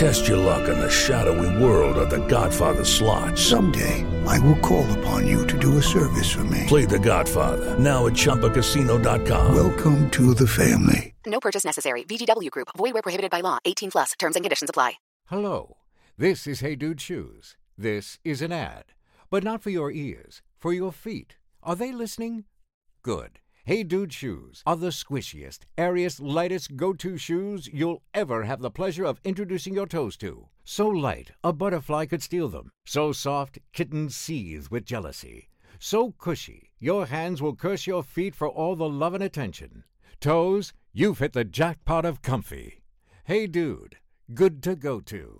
Test your luck in the shadowy world of The Godfather slot. Someday, I will call upon you to do a service for me. Play The Godfather now at ChumbaCasino.com. Welcome to the family. No purchase necessary. VGW Group. Void where prohibited by law. 18 plus. Terms and conditions apply. Hello. This is Hey Dude Shoes. This is an ad, but not for your ears, for your feet. Are they listening? Good. Hey Dude Shoes are the squishiest, airiest, lightest go to shoes you'll ever have the pleasure of introducing your toes to. So light, a butterfly could steal them. So soft, kittens seethe with jealousy. So cushy, your hands will curse your feet for all the love and attention. Toes, you've hit the jackpot of comfy. Hey Dude, good to go to.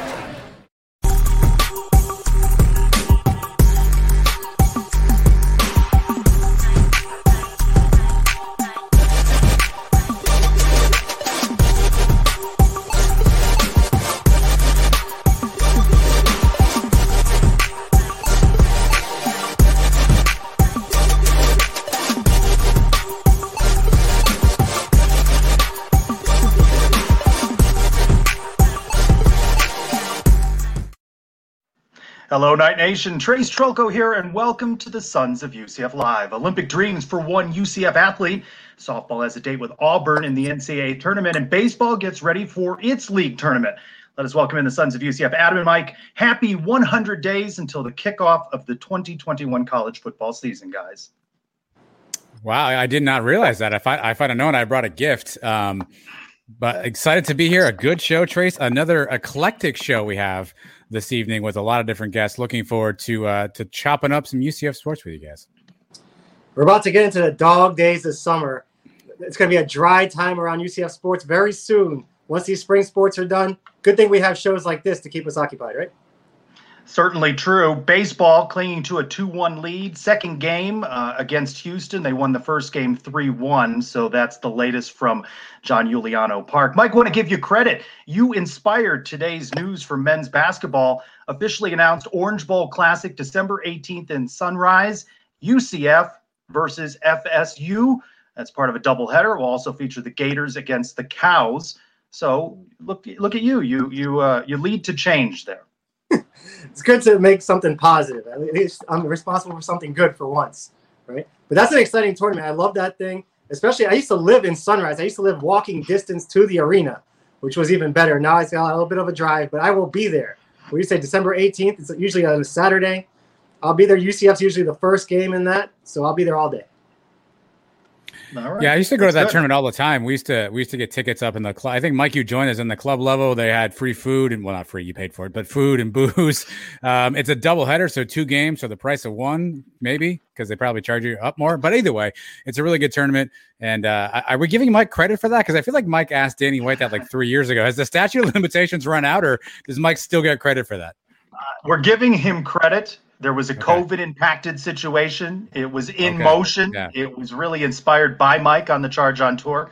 Nation. Trace Trylko here, and welcome to the Sons of UCF Live. Olympic dreams for one UCF athlete. Softball has a date with Auburn in the NCAA tournament, and baseball gets ready for its league tournament. Let us welcome in the Sons of UCF, Adam and Mike. Happy 100 days until the kickoff of the 2021 college football season, guys. Wow, I did not realize that. If I if I'd have known, I brought a gift. Um, but excited to be here. A good show, Trace. Another eclectic show we have this evening with a lot of different guests. Looking forward to uh, to chopping up some UCF sports with you guys. We're about to get into the dog days this summer. It's going to be a dry time around UCF sports very soon. Once these spring sports are done, good thing we have shows like this to keep us occupied, right? Certainly true. Baseball clinging to a 2 1 lead. Second game uh, against Houston. They won the first game 3 1. So that's the latest from John Euliano Park. Mike, want to give you credit. You inspired today's news for men's basketball. Officially announced Orange Bowl Classic December 18th in Sunrise. UCF versus FSU. That's part of a doubleheader. We'll also feature the Gators against the Cows. So look, look at you. You you uh, you lead to change there it's good to make something positive. At least I'm responsible for something good for once, right? But that's an exciting tournament. I love that thing. Especially, I used to live in Sunrise. I used to live walking distance to the arena, which was even better. Now it's got a little bit of a drive, but I will be there. You say December 18th, it's usually on a Saturday. I'll be there. UCF's usually the first game in that, so I'll be there all day. Yeah, I used to go That's to that good. tournament all the time. We used to we used to get tickets up in the club. I think Mike, you joined us in the club level. They had free food and well, not free, you paid for it, but food and booze. Um, it's a double header, so two games, so the price of one, maybe because they probably charge you up more. But either way, it's a really good tournament. And uh, are we giving Mike credit for that? Because I feel like Mike asked Danny White that like three years ago. Has the statute of limitations run out, or does Mike still get credit for that? Uh, we're giving him credit there was a okay. COVID impacted situation. It was in okay. motion. Yeah. It was really inspired by Mike on the Charge on Tour.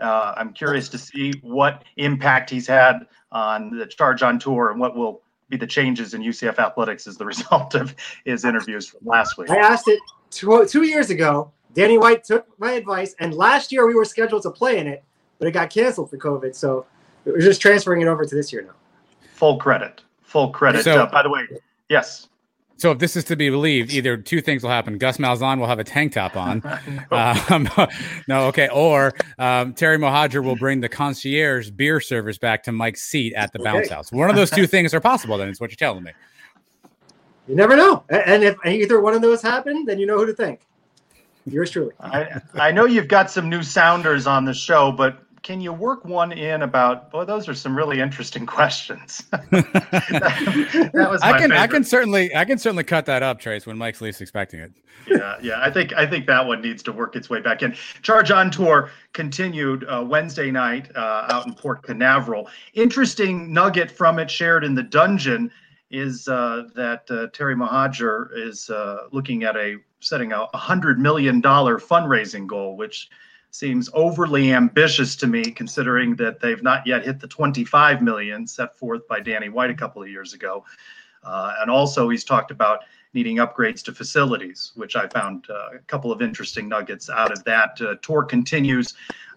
Uh, I'm curious to see what impact he's had on the Charge on Tour and what will be the changes in UCF athletics as the result of his interviews from last week. I asked it two, two years ago. Danny White took my advice, and last year we were scheduled to play in it. but it got canceled for COVID. So we're just transferring it over to this year now. Full credit. Full credit. So- uh, by the way, yes. So if this is to be believed, either two things will happen: Gus Malzahn will have a tank top on, um, no, okay, or um, Terry Mohajir will bring the concierge beer service back to Mike's seat at the bounce Okay. house. One of those two things are possible. Then it's what you're telling me. You never know. And if either one of those happen, then you know who to thank. Yours truly. I, I know you've got some new sounders on the show, but can you work one in about? Boy, those are some really interesting questions. that was my I can, I can certainly, I can certainly cut that up, Trace, when Mike's least expecting it. yeah, yeah. I think I think that one needs to work its way back in. Charge on tour continued uh, Wednesday night uh, out in Port Canaveral. Interesting nugget from it shared in the dungeon is uh, that uh, Terry Mohajir is uh, looking at a setting a hundred million dollar fundraising goal, which seems overly ambitious to me, considering that they've not yet hit the 25 million set forth by Danny White a couple of years ago. Uh, and also, he's talked about needing upgrades to facilities, which I found uh, a couple of interesting nuggets out of that. Uh, tour continues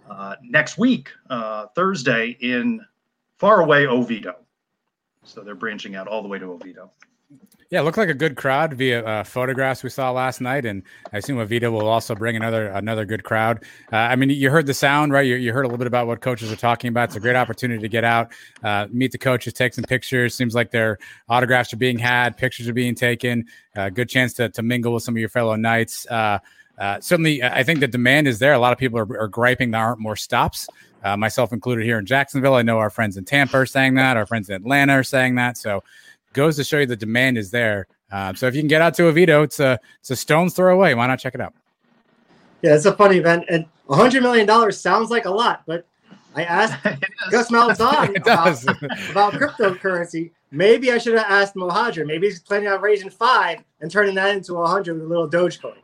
uh, next week, uh, Thursday, in faraway Oviedo. So they're branching out all the way to Oviedo. Yeah, it looked like a good crowd via uh, photographs we saw last night, and I assume Oviedo will also bring another another good crowd. Uh, I mean, you heard the sound, right? You, you heard a little bit about what coaches are talking about. It's a great opportunity to get out, uh, meet the coaches, take some pictures. Seems like their autographs are being had, pictures are being taken. Uh, good chance to to mingle with some of your fellow knights. Uh, uh, certainly, I think the demand is there. A lot of people are, are griping there aren't more stops, myself included here in Jacksonville. I know our friends in Tampa are saying that. Our friends in Atlanta are saying that. So goes to show you the demand is there. Uh, so if you can get out to Oviedo, it's a it's a stone's throw away. Why not check it out? Yeah, it's a fun event, and a hundred million dollars sounds like a lot, but I asked Gus Malzahn about, about cryptocurrency. Maybe I should have asked Mohajir. Maybe he's planning on raising five and turning that into a hundred with a little Dogecoin.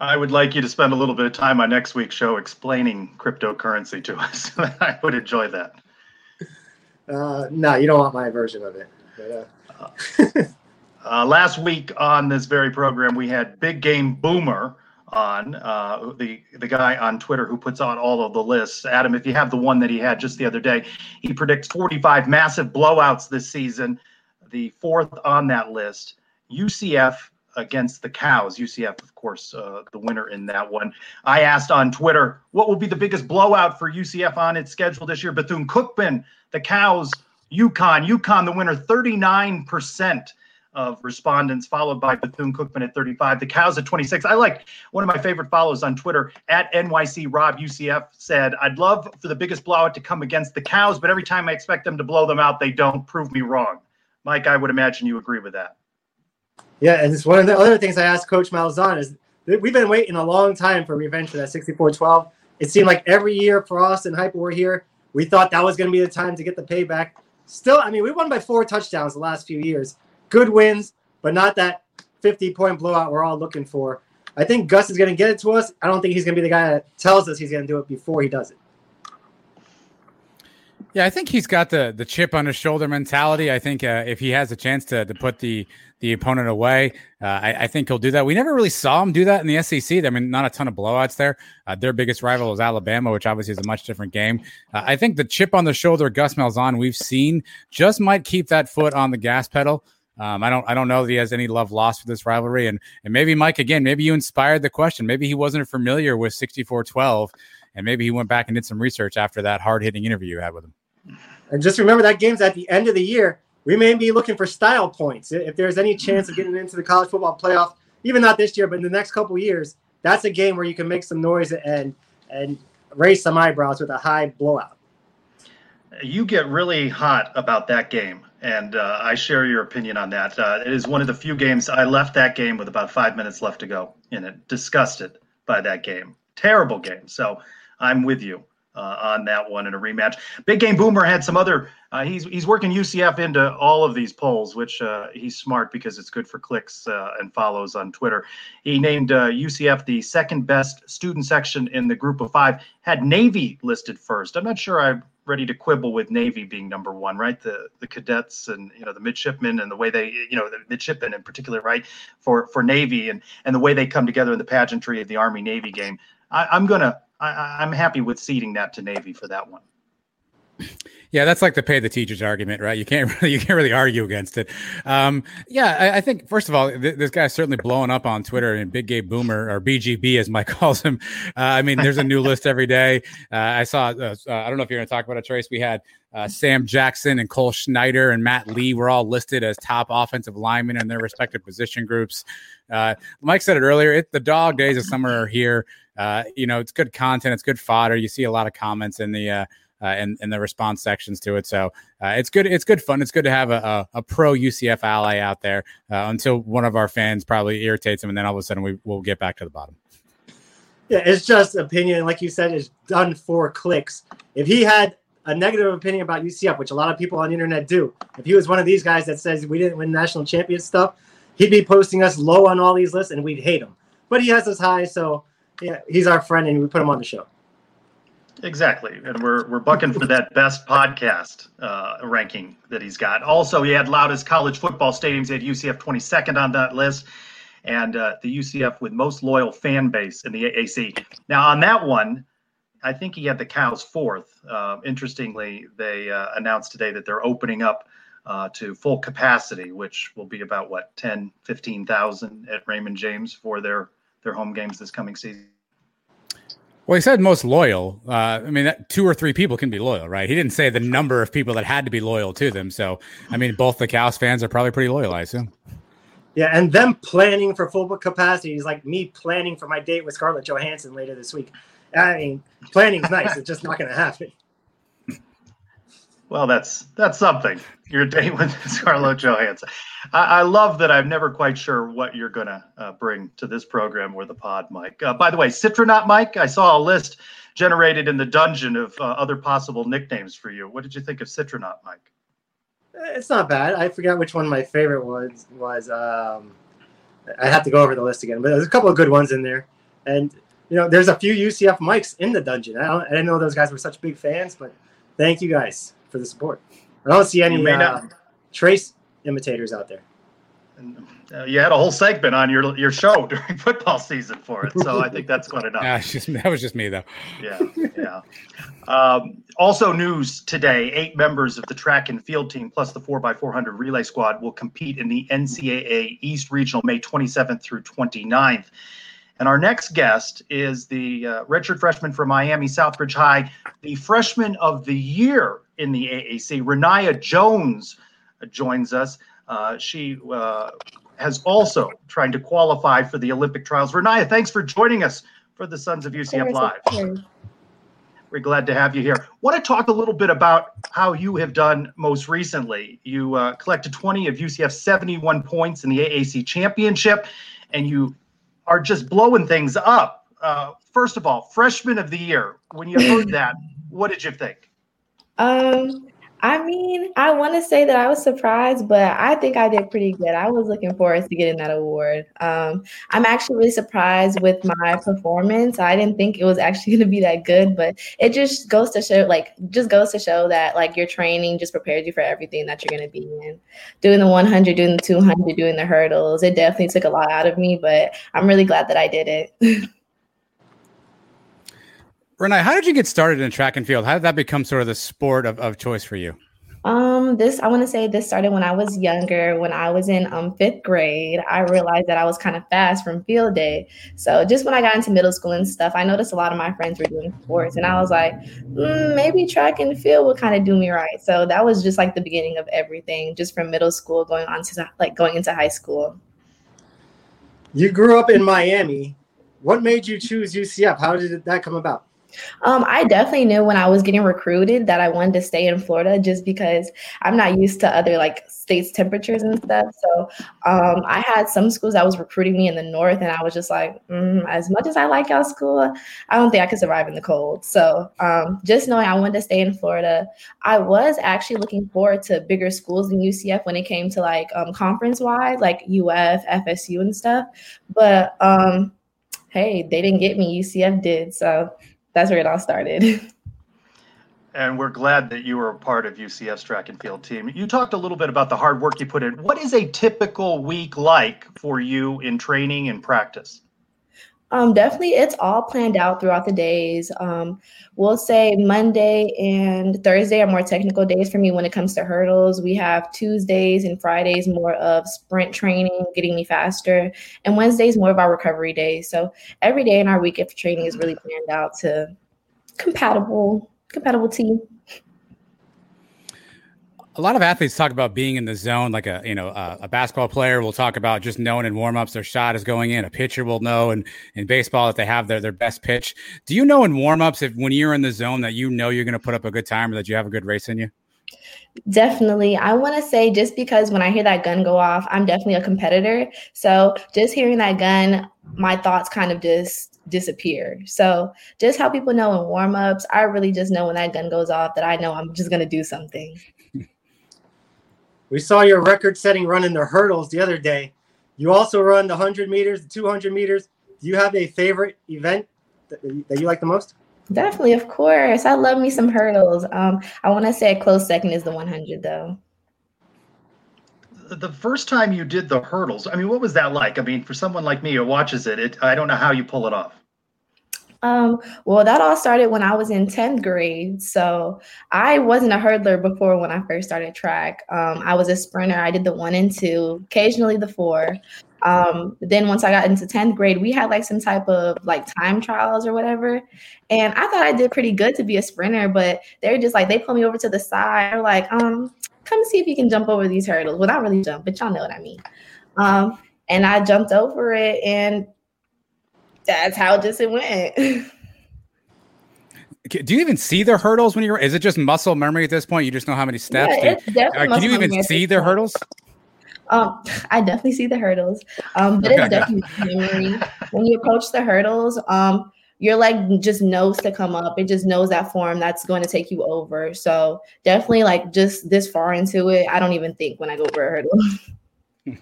I would like you to spend a little bit of time on next week's show explaining cryptocurrency to us. I would enjoy that. Uh, no, you don't want my version of it. But, uh, Uh, last week on this very program, we had Big Game Boomer on uh, the the guy on Twitter who puts on all of the lists. Adam, if you have the one that he had just the other day, he predicts 45 massive blowouts this season. The fourth on that list, UCF against the Cows. UCF, of course, uh, the winner in that one. I asked on Twitter, what will be the biggest blowout for UCF on its schedule this year? Bethune Cookman, the Cows, UConn. UConn, the winner, 39% of respondents, followed by Bethune Cookman at 35. The Cows at 26. I like one of my favorite follows on Twitter at NYC Rob UCF said, I'd love for the biggest blowout to come against the Cows, but every time I expect them to blow them out, they don't. Prove me wrong. Mike, I would imagine you agree with that. yeah, and it's one of the other things I asked Coach Malzahn is we've been waiting a long time for revenge for that 64-12. It seemed like every year Frost and Heupel were here. We thought that was going to be the time to get the payback. Still, I mean, we won by four touchdowns the last few years. Good wins, but not that 50 point blowout we're all looking for. I think Gus is going to get it to us. I don't think he's going to be the guy that tells us he's going to do it before he does it. Yeah, I think he's got the the chip on his shoulder mentality. I think uh, if he has a chance to to put the the opponent away, uh, I, I think he'll do that. We never really saw him do that in the SEC. I mean, not a ton of blowouts there. Uh, their biggest rival was Alabama, which obviously is a much different game. Uh, I think the chip on the shoulder, Gus Malzahn, we've seen just might keep that foot on the gas pedal. Um, I don't I don't know that he has any love lost for this rivalry. And and maybe Mike again, maybe you inspired the question. Maybe he wasn't familiar with 64-12, and maybe he went back and did some research after that hard hitting interview you had with him. And just remember that game's at the end of the year. We may be looking for style points. If there's any chance of getting into the college football playoff, even not this year, but in the next couple years, that's a game where you can make some noise and and raise some eyebrows with a high blowout. You get really hot about that game, and uh, I share your opinion on that. Uh, it is one of the few games I left that game with about five minutes left to go in it. Disgusted by that game. Terrible game. So I'm with you uh, on that one in a rematch. Big Game Boomer had some other. Uh, he's he's working UCF into all of these polls, which uh, he's smart because it's good for clicks uh, and follows on Twitter. He named uh, UCF the second best student section in the group of five. Had Navy listed first. I'm not sure I'm ready to quibble with Navy being number one, right? The the cadets and you know the midshipmen and the way they you know the midshipmen in particular, right? For for Navy and and the way they come together in the pageantry of the Army Navy game. I, I'm gonna. I, I'm happy with ceding that to Navy for that one. Yeah, that's like the pay the teachers argument, right? You can't really you can't really argue against it. Um, yeah, I, I, think first of all, th- this guy's certainly blowing up on Twitter and Big Gay Boomer or BGB as Mike calls him. Uh, I mean, there's a new list every day. Uh, I saw. Uh, uh I don't know if you're going to talk about it, Trace. We had uh, Sam Jackson and Cole Schneider and Matt Lee were all listed as top offensive linemen in their respective position groups. Uh, Mike said it earlier. It, the dog days of summer are here. you know, it's good content. It's good fodder. You see a lot of comments in the uh, and, and the response sections to it. So uh, it's good. It's good fun. It's good to have a, a, a pro UCF ally out there uh, until one of our fans probably irritates him, and then all of a sudden we will get back to the bottom. Yeah, it's just opinion. Like you said, it's done for clicks. If he had a negative opinion about UCF, which a lot of people on the internet do, if he was one of these guys that says we didn't win national champion stuff, he'd be posting us low on all these lists, and we'd hate him. But he has us high, so yeah, he's our friend, and we put him on the show. Exactly, and we're we're bucking for that best podcast uh, ranking that he's got. Also, he had loudest college football stadiums. He had UCF 22nd on that list, and uh, the UCF with most loyal fan base in the AAC. Now, on that one, I think he had the Cows fourth. Uh, interestingly, they uh, announced today that they're opening up uh, to full capacity, which will be about what 10, 15,000 at Raymond James for their their home games this coming season. Well, he said most loyal. Uh, I mean, that two or three people can be loyal, right? He didn't say the number of people that had to be loyal to them. So, I mean, both the Cows fans are probably pretty loyal, I assume. Yeah, and them planning for full capacity is like me planning for my date with Scarlett Johansson later this week. I mean, planning's nice; it's just not going to happen. Well, that's that's something. Your date with Scarlett Johansson. I, I, love that. I'm never quite sure what you're gonna uh, bring to this program or the pod, Mike. Uh, by the way, Citronaut Mike. I saw a list generated in the dungeon of uh, other possible nicknames for you. What did you think of Citronaut Mike? Eh, it's not bad. I forgot which one my favorite was. Was um, I have to go over the list again, but there's a couple of good ones in there, and you know, there's a few UCF mics in the dungeon. I, I didn't know those guys were such big fans, but thank you guys for the support. I don't see any uh, trace imitators out there. And, uh, you had a whole segment on your your show during football season for it, so I think that's good enough. Yeah, just, that was just me though. Yeah, yeah. Um, also, news today: eight members of the track and field team, plus the four x four hundred relay squad, will compete in the NCAA East Regional May 27th through 29th. And our next guest is the uh, redshirt freshman from Miami Southridge High, the freshman of the year in the AAC. Rayniah Jones uh, joins us. Uh, she uh, has also trying to qualify for the Olympic trials. Rayniah, thanks for joining us for the Sons of UCF Live. We're glad to have you here. Want to talk a little bit about how you have done most recently. You uh, collected 20 of UCF's 71 points in the AAC championship, and you are just blowing things up. Uh, first of all, freshman of the year. When you heard that, what did you think? Um, I mean, I want to say that I was surprised, but I think I did pretty good. I was looking forward to getting that award. Um, I'm actually really surprised with my performance. I didn't think it was actually going to be that good, but it just goes to show, like, just goes to show that like your training just prepares you for everything that you're going to be in. Doing the 100, doing the 200, doing the hurdles, it definitely took a lot out of me, but I'm really glad that I did it. Renee, how did you get started in track and field? How did that become sort of the sport of, of choice for you? Um, this I want to say this started when I was younger. When I was in um fifth grade, I realized that I was kind of fast from field day. So just when I got into middle school and stuff, I noticed a lot of my friends were doing sports, and I was like, mm, maybe track and field would kind of do me right. So that was just like the beginning of everything, just from middle school going on to like going into high school. You grew up in Miami. What made you choose UCF? How did that come about? Um, I definitely knew when I was getting recruited that I wanted to stay in Florida just because I'm not used to other like states temperatures and stuff. So um, I had some schools that was recruiting me in the north, and I was just like, mm, as much as I like y'all school, I don't think I could survive in the cold. So um, just knowing I wanted to stay in Florida, I was actually looking forward to bigger schools than UCF when it came to like um, conference wise, like UF, FSU, and stuff. But um, hey, they didn't get me. UCF did. So that's where it all started. and we're glad that you were a part of UCF's track and field team. You talked a little bit about the hard work you put in. What is a typical week like for you in training and practice? Um, definitely, it's all planned out throughout the days. Um, we'll say Monday and Thursday are more technical days for me when it comes to hurdles. We have Tuesdays and Fridays more of sprint training, getting me faster, and Wednesdays more of our recovery days. So every day in our week of training is really planned out to compatible compatible team a lot of athletes talk about being in the zone like a you know a, a, basketball player will talk about just knowing in warm-ups their shot is going in a pitcher will know and in baseball that they have their, their best pitch do you know in warm-ups if when you're in the zone that you know you're going to put up a good time or that you have a good race in you Definitely. I want to say just because when I hear that gun go off, I'm definitely a competitor. So just hearing that gun, my thoughts kind of just disappear. So just how people know in warm ups, I really just know when that gun goes off that I know I'm just going to do something. We saw your record setting run in the hurdles the other day. You also run the 100 meters, the 200 meters. Do you have a favorite event that, that you like the most? Definitely, of course. I love me some hurdles. Um, I want to say a close second is the 100, though. The first time you did the hurdles, I mean, what was that like? I mean, for someone like me who watches it, it I don't know how you pull it off. Um, well, that all started when I was in 10th grade. So I wasn't a hurdler before when I first started track. Um, I was a sprinter. I did the one and two, occasionally the four. Um, then once I got into 10th grade, we had like some type of like time trials or whatever. And I thought I did pretty good to be a sprinter, but they're just like, they pulled me over to the side. They're like, um, come see if you can jump over these hurdles. Well, not really jump, but y'all know what I mean. Um, and I jumped over it and that's how just it went. Do you even see the hurdles when you're? Is it just muscle memory at this point? You just know how many steps. Yeah, you, uh, can you even see the hurdles? Um, I definitely see the hurdles. Um, but it's definitely memory. When you approach the hurdles, um, your leg just knows to come up. It just knows that form that's going to take you over. So definitely, like just this far into it, I don't even think when I go over a hurdle.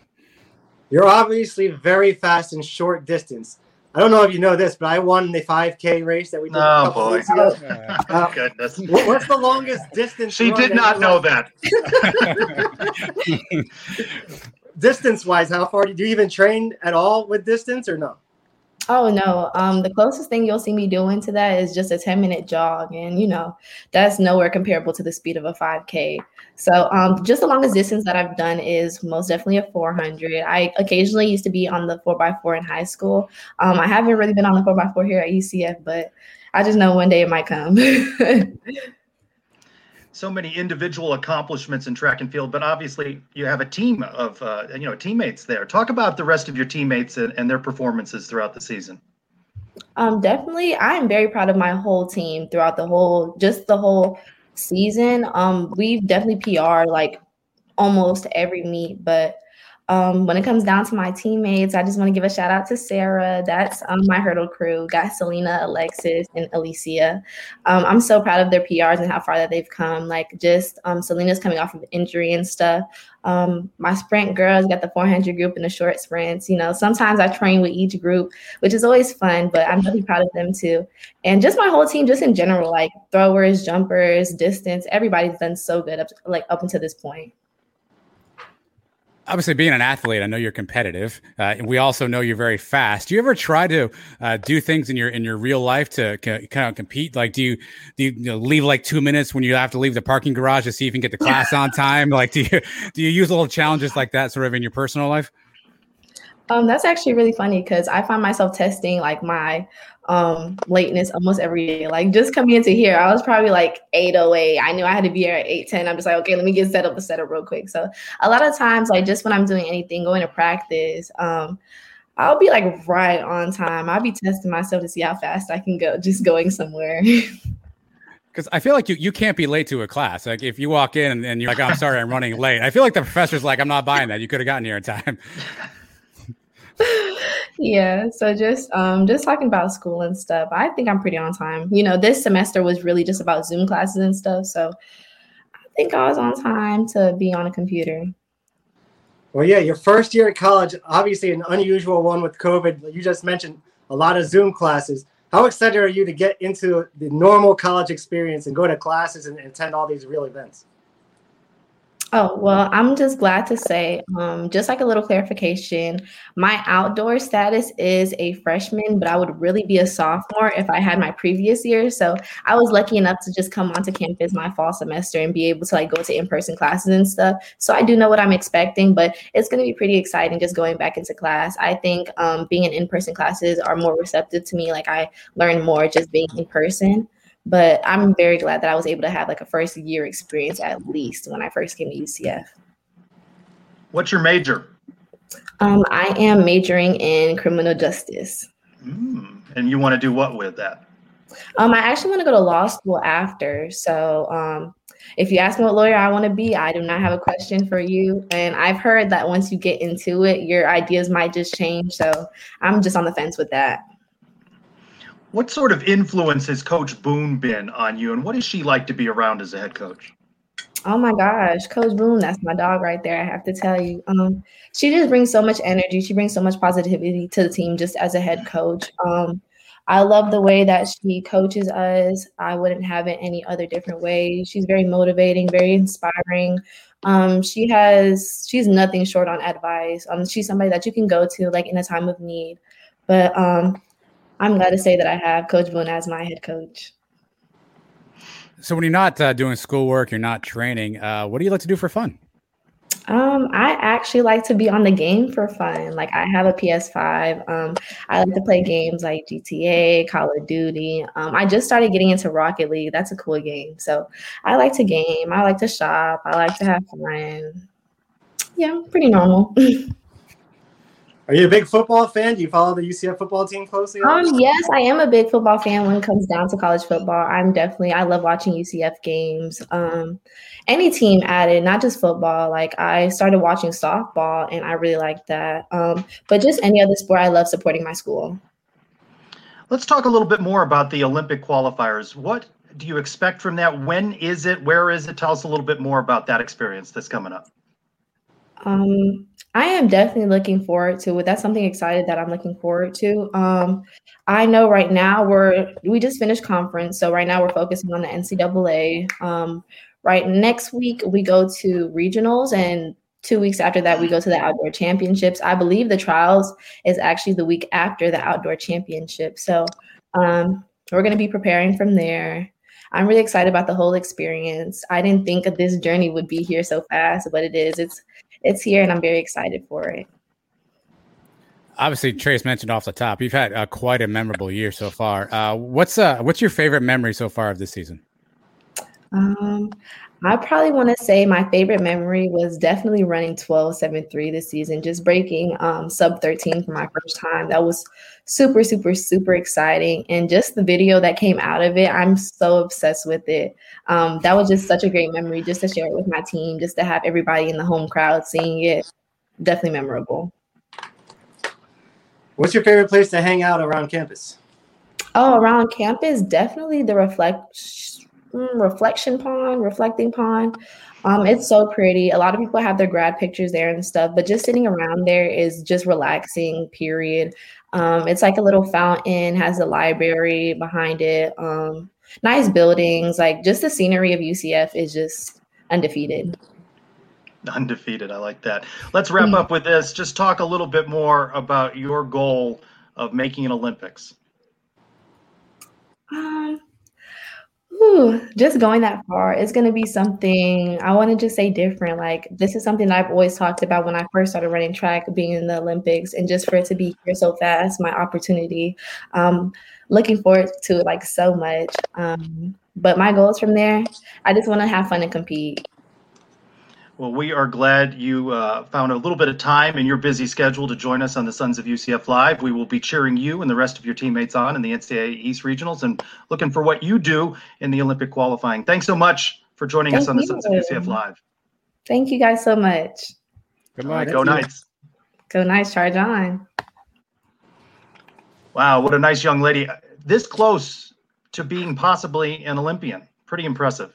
You're obviously very fast in short distance. I don't know if you know this, but I won the 5K race that we did. Oh boy! Uh, Goodness! What's the longest distance? She did not know that. distance-wise, how far do you even train at all with distance or no? Oh no. Um, the closest thing you'll see me doing to that is just a 10 minute jog. And you know, that's nowhere comparable to the speed of a 5K. So um, just the longest distance that I've done is most definitely a 400. I occasionally used to be on the 4x4 in high school. Um, I haven't really been on the 4x4 here at UCF, but I just know one day it might come. so many individual accomplishments in track and field, but obviously you have a team of uh, you know teammates there. Talk about the rest of your teammates and, and their performances throughout the season. Um, definitely, I am very proud of my whole team throughout the whole, just the whole season. Um, we've definitely PR like almost every meet, but um, when it comes down to my teammates, I just want to give a shout out to Sarah. That's um, my hurdle crew. Got Selena, Alexis, and Alicia. Um, I'm so proud of their PRs and how far that they've come. Like just um, Selena's coming off of injury and stuff. Um, my sprint girls got the 400 group and the short sprints. You know, sometimes I train with each group, which is always fun. But I'm really proud of them too. And just my whole team, just in general, like throwers, jumpers, distance. Everybody's done so good up like up until this point obviously being an athlete, I know you're competitive, uh, and we also know you're very fast. Do you ever try to uh, do things in your in your real life to c- kind of compete? Like, do you do you, you know, leave like two minutes when you have to leave the parking garage to see if you can get the class on time? Like, do you do you use little challenges like that sort of in your personal life? Um, that's actually really funny because I find myself testing like my um lateness almost every day. Like just coming into here, I was probably like 808. I knew I had to be here at 810. I'm just like, okay, let me get set up the setup real quick. So a lot of times, like just when I'm doing anything, going to practice, um, I'll be like right on time. I'll be testing myself to see how fast I can go, just going somewhere. Because I feel like you, you can't be late to a class. Like if you walk in and, and you're like, oh, I'm sorry, I'm running late. I feel like the professor's like, I'm not buying that. You could have gotten here in time. yeah so just um just talking about school and stuff i think i'm pretty on time. You know this semester was really just about zoom classes and stuff so i think i was on time to be on a computer. Well yeah your first year at college obviously an unusual one with covid you just mentioned a lot of zoom classes. How excited are you to get into the normal college experience and go to classes and attend all these real events Oh, well, I'm just glad to say, um, just like a little clarification, my outdoor status is a freshman, but I would really be a sophomore if I had my previous year. So I was lucky enough to just come onto campus my fall semester and be able to like go to in-person classes and stuff. So I do know what I'm expecting, but it's going to be pretty exciting just going back into class. I think um, being in in-person classes are more receptive to me. Like I learn more just being in person. But I'm very glad that I was able to have like a first year experience at least when I first came to UCF. What's your major? Um, I am majoring in criminal justice. Mm, and you want to do what with that? Um, I actually want to go to law school after. So um, if you ask me what lawyer I want to be, I do not have a question for you. And I've heard that once you get into it, your ideas might just change. So I'm just on the fence with that. What sort of influence has Coach Boone been on you, and what is she like to be around as a head coach? Oh my gosh, Coach Boone, that's my dog right there. I have to tell you, um, she just brings so much energy. She brings so much positivity to the team, just as a head coach. Um, I love the way that she coaches us. I wouldn't have it any other different way. She's very motivating, very inspiring. Um, she has she's nothing short on advice. Um, she's somebody that you can go to like in a time of need. But um, I'm glad to say that I have Coach Boone as my head coach. So when you're not uh, doing schoolwork, you're not training. Uh, what do you like to do for fun? Um, I actually like to be on the game for fun. Like I have a PS5. Um, I like to play games like GTA, Call of Duty. Um, I just started getting into Rocket League. That's a cool game. So I like to game. I like to shop. I like to have fun. Yeah, pretty normal. Are you a big football fan? Do you follow the UCF football team closely? Um, yes, I am a big football fan when it comes down to college football. I'm definitely I love watching UCF games. Um, any team added, not just football. Like I started watching softball and I really like that. Um, but just any other sport, I love supporting my school. Let's talk a little bit more about the Olympic qualifiers. What do you expect from that? When is it? Where is it? Tell us a little bit more about that experience that's coming up. Um, I am definitely looking forward to it. That's something excited that I'm looking forward to. Um, I know right now we're we just finished conference, so right now we're focusing on the NCAA. Um, right next week we go to regionals, and two weeks after that we go to the outdoor championships. I believe the trials is actually the week after the outdoor championship. So um, we're going to be preparing from there. I'm really excited about the whole experience. I didn't think this journey would be here so fast, but it is. It's it's here, and I'm very excited for it. Obviously, Trace mentioned off the top, you've had uh, quite a memorable year so far. Uh, what's uh, what's your favorite memory so far of this season? Um, I probably want to say my favorite memory was definitely running 12 7 3 this season, just breaking um, sub 13 for my first time. That was super, super, super exciting. And just the video that came out of it, I'm so obsessed with it. Um, that was just such a great memory just to share it with my team, just to have everybody in the home crowd seeing it. Definitely memorable. What's your favorite place to hang out around campus? Oh, around campus, definitely the reflect reflection pond, reflecting pond. Um, it's so pretty. A lot of people have their grad pictures there and stuff, but just sitting around there is just relaxing, period. Um, it's like a little fountain, has a library behind it, um, nice buildings. Like just the scenery of UCF is just undefeated. Undefeated. I like that. Let's wrap up with this. Just talk a little bit more about your goal of making an Olympics. Um, Ooh, just going that far, it's going to be something I want to just say different. Like, this is something I've always talked about when I first started running track, being in the Olympics, and just for it to be here so fast, my opportunity. Um, looking forward to it like so much. Um, but my goals from there, I just want to have fun and compete. Well, we are glad you uh, found a little bit of time in your busy schedule to join us on the Sons of UCF Live. We will be cheering you and the rest of your teammates on in the NCAA East Regionals and looking for what you do in the Olympic qualifying. Thanks so much for joining Thank us on the you. Sons of UCF Live. Thank you guys so much. Good luck. Go Knights. Go Knights. Charge on. Wow, what a nice young lady. This close to being possibly an Olympian. Pretty impressive.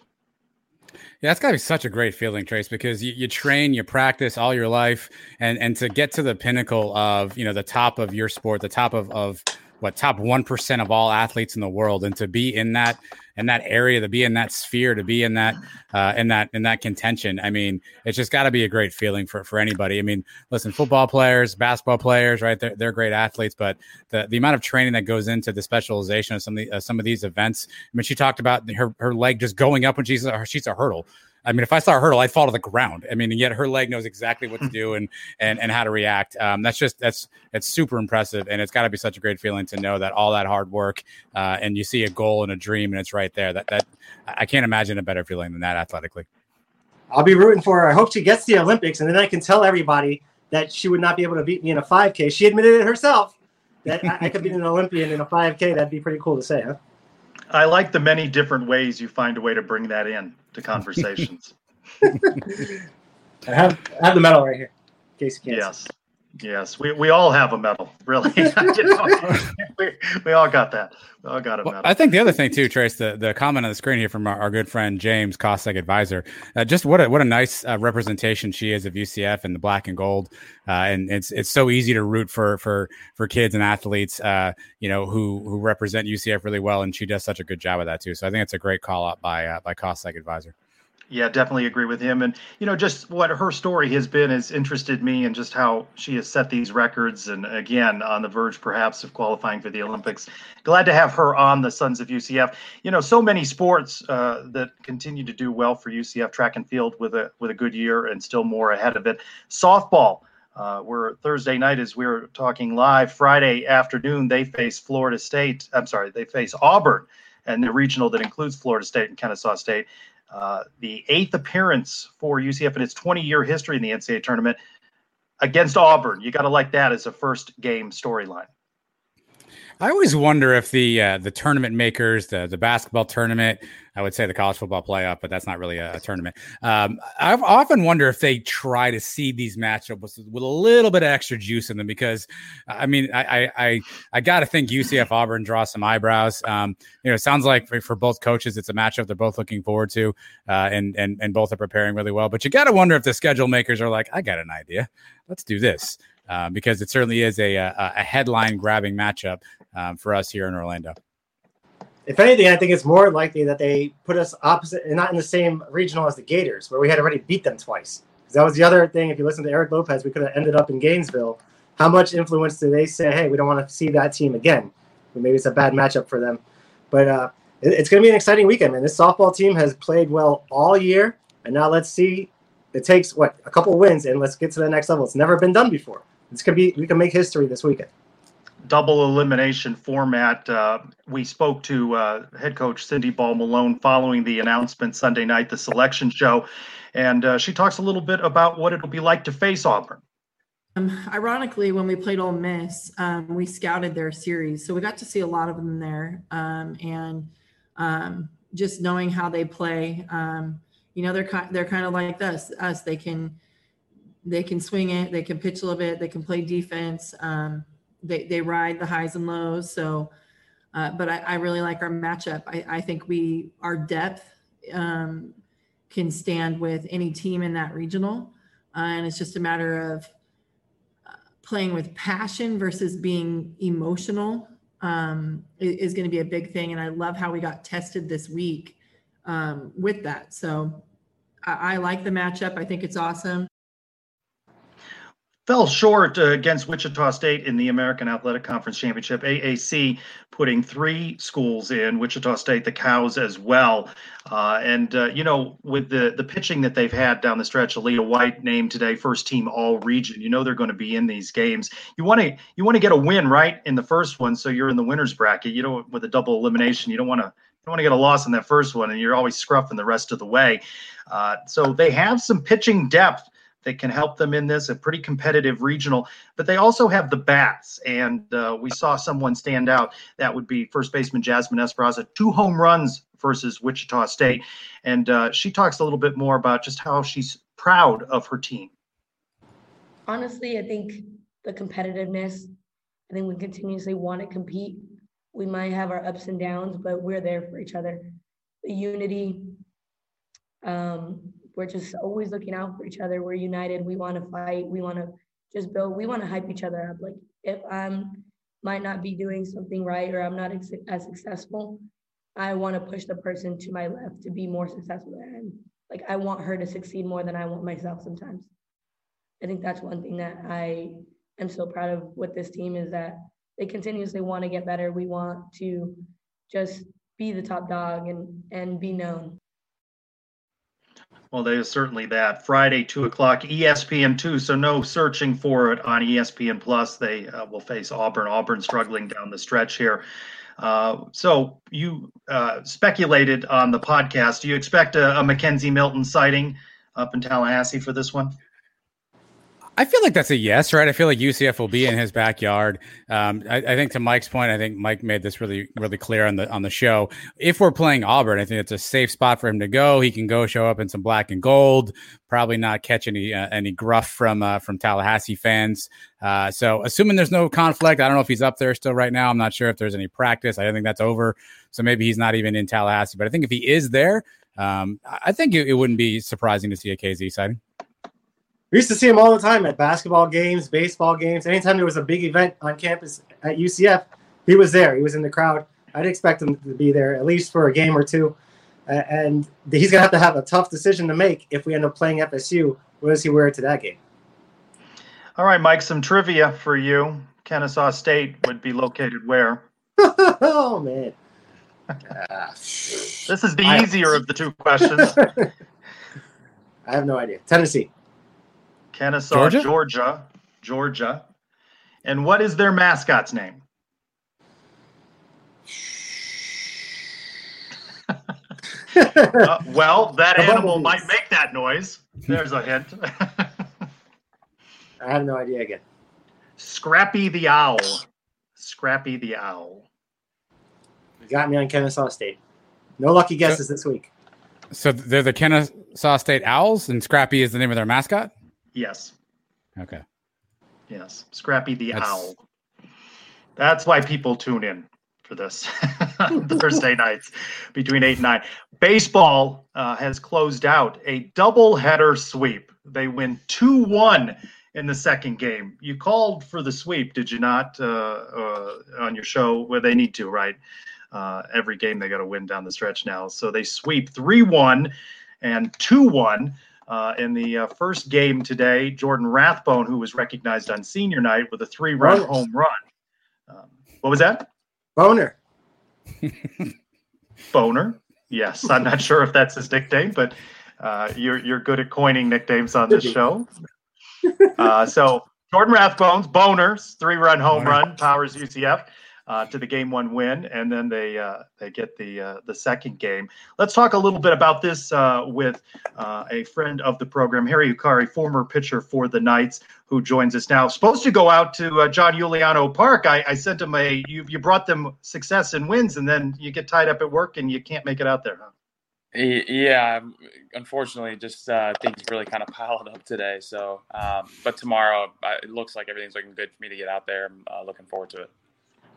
Yeah, that's got to be such a great feeling, Trace, because you, you train, you practice all your life, and and to get to the pinnacle of you know the top of your sport, the top of of what top one percent of all athletes in the world, and to be in that in that area, to be in that sphere, to be in that uh, in that in that contention. I mean, it's just got to be a great feeling for for anybody. I mean, listen, football players, basketball players, right? They're, they're great athletes, but the the amount of training that goes into the specialization of some of the, uh, some of these events. I mean, she talked about her her leg just going up when she's a, she's a hurdle. I mean, if I saw a hurdle, I'd fall to the ground. I mean, and yet her leg knows exactly what to do and and and how to react. Um, that's just that's that's super impressive, and it's got to be such a great feeling to know that all that hard work uh, and you see a goal and a dream, and it's right there. That that I can't imagine a better feeling than that athletically. I'll be rooting for her. I hope she gets to the Olympics, and then I can tell everybody that she would not be able to beat me in a 5K. She admitted it herself that I, I could be an Olympian in a 5K. That'd be pretty cool to say, huh? I like the many different ways you find a way to bring that in to conversations. I have I have the medal right here. In case you can't. Yes. Yes, we, we all have a medal, really. we, we all got that. We all got a medal. I think the other thing too, Trace, the, the comment on the screen here from our, our good friend James Kostek advisor, uh, just what a what a nice uh, representation she is of UCF and the black and gold, uh, and it's it's so easy to root for for for kids and athletes, uh, you know, who who represent UCF really well, and she does such a good job of that too. So I think it's a great call out by uh, by Kostek advisor. Yeah, definitely agree with him. And, you know, just what her story has been has interested me and just how she has set these records. And again, on the verge perhaps of qualifying for the Olympics. Glad to have her on the Sons of UCF. You know, so many sports uh, that continue to do well for UCF track and field with a with a good year and still more ahead of it. Softball. Uh, we're Thursday night as we are talking live. Friday afternoon, they face Florida State. I'm sorry, they face Auburn and the regional that includes Florida State and Kennesaw State. Uh, the eighth appearance for UCF in its 20 year history in the NCAA tournament against Auburn. You got to like that as a first game storyline. I always wonder if the uh, the tournament makers, the the basketball tournament, I would say the college football playoff, but that's not really a, a tournament. Um, I've often wonder if they try to seed these matchups with, with, a little bit of extra juice in them because, I mean, I I I, I got to think UCF Auburn draws some eyebrows. Um, you know, it sounds like for, for, both coaches, it's a matchup they're both looking forward to, uh, and and and both are preparing really well. But you got to wonder if the schedule makers are like, I got an idea, let's do this. Uh, because it certainly is a, a, a headline grabbing matchup um, for us here in Orlando. If anything, I think it's more likely that they put us opposite and not in the same regional as the Gators, where we had already beat them twice. That was the other thing. If you listen to Eric Lopez, we could have ended up in Gainesville. How much influence do they say, hey, we don't want to see that team again? Maybe it's a bad matchup for them. But uh, it, it's going to be an exciting weekend, man. This softball team has played well all year. And now let's see. It takes, what, a couple wins, and let's get to the next level. It's never been done before. It's going to be, we can make history this weekend double elimination format. Uh, we spoke to uh, head coach Cindy Ball Malone following the announcement Sunday night, the selection show, and uh, she talks a little bit about what it'll be like to face Auburn. Um, ironically, when we played Ole Miss, um, we scouted their series, so we got to see a lot of them there, um, and um, just knowing how they play. Um, you know, they're kind they're kind of like us. Us, they can they can swing it, they can pitch a little bit, they can play defense. Um, they, they ride the highs and lows. So, uh, but I, I, really like our matchup. I, I think we, our depth um, can stand with any team in that regional. Uh, and it's just a matter of uh, playing with passion versus being emotional um, is, going to be a big thing. And I love how we got tested this week um, with that. So I, I like the matchup. I think it's awesome fell short uh, against Wichita State in the American Athletic Conference Championship. AAC putting three schools in Wichita State, the Cows as well. Uh, and uh, you know, with the the pitching that they've had down the stretch, Aaliyah White named today first team All Region. You know they're going to be in these games. You want to you want to get a win right in the first one, so you're in the winners bracket. You know, with a double elimination, you don't want to don't want to get a loss in that first one, and you're always scruffing the rest of the way. Uh, so they have some pitching depth that can help them in this, a pretty competitive regional. But they also have the bats, and uh, we saw someone stand out. That would be first baseman Jasmine Esparza, two home runs versus Wichita State. And uh, she talks a little bit more about just how she's proud of her team. Honestly, I think the competitiveness, I think we continuously want to compete. We might have our ups and downs, but we're there for each other. The unity, um, we're just always looking out for each other. We're united. We want to fight. We want to just build. We want to hype each other up. Like if I'm might not be doing something right or I'm not ex- as successful, I want to push the person to my left to be more successful than I am. Like I want her to succeed more than I want myself sometimes. I think that's one thing that I am so proud of with this team is that they continuously want to get better. We want to just be the top dog and and be known. Well, there's certainly that. Friday, two o'clock, ESPN two. So no searching for it on ESPN Plus. They uh, will face Auburn. Auburn struggling down the stretch here. Uh, so you uh, speculated on the podcast. Do you expect a, a McKenzie Milton sighting up in Tallahassee for this one? I feel like that's a yes, right? I feel like UCF will be in his backyard. Um, I, I, think to Mike's point, I think Mike made this really, really clear on the on the show. If we're playing Auburn, I think it's a safe spot for him to go. He can go show up in some black and gold. Probably not catch any uh, any gruff from uh, from Tallahassee fans. Uh, so, assuming there's no conflict, I don't know if he's up there still right now. I'm not sure if there's any practice. I don't think that's over. So maybe he's not even in Tallahassee. But I think if he is there, um, I think it, it wouldn't be surprising to see a KZ sighting. We used to see him all the time at basketball games, baseball games. Anytime there was a big event on campus at UCF, he was there. He was in the crowd. I'd expect him to be there at least for a game or two. Uh, and he's going to have to have a tough decision to make if we end up playing FSU. What does he wear to that game? All right, Mike, some trivia for you. Kennesaw State would be located where? oh, man. this is the easier of the two questions. I have no idea. Tennessee. Kennesaw, Georgia? Georgia, Georgia. And what is their mascot's name? uh, well, that animal might make that noise. There's a hint. I have no idea again. Scrappy the owl. Scrappy the owl. You got me on Kennesaw State. No lucky guesses so, this week. So they're the Kennesaw State Owls, and Scrappy is the name of their mascot. Yes. Okay. Yes, Scrappy the That's... owl. That's why people tune in for this Thursday nights between eight and nine. Baseball uh, has closed out a double header sweep. They win two one in the second game. You called for the sweep, did you not? Uh, uh, on your show, where they need to, right? Uh, every game they got to win down the stretch now. So they sweep three one and two one. Uh, in the uh, first game today, Jordan Rathbone, who was recognized on senior night with a three run home run. Um, what was that? Boner. Boner. Yes. I'm not sure if that's his nickname, but uh, you're, you're good at coining nicknames on this show. Uh, so Jordan Rathbone's Boners, three run home run, powers UCF uh, to the game one win, and then they uh, they get the uh, the second game. Let's talk a little bit about this uh, with uh, a friend of the program, Harry Hukari, former pitcher for the Knights, who joins us now. Supposed to go out to uh, John Euliano Park. I, I sent him a you you brought them success and wins, and then you get tied up at work and you can't make it out there, huh? Yeah, unfortunately, just uh, things really kind of piled up today. So, um, but tomorrow it looks like everything's looking good for me to get out there. I'm uh, looking forward to it.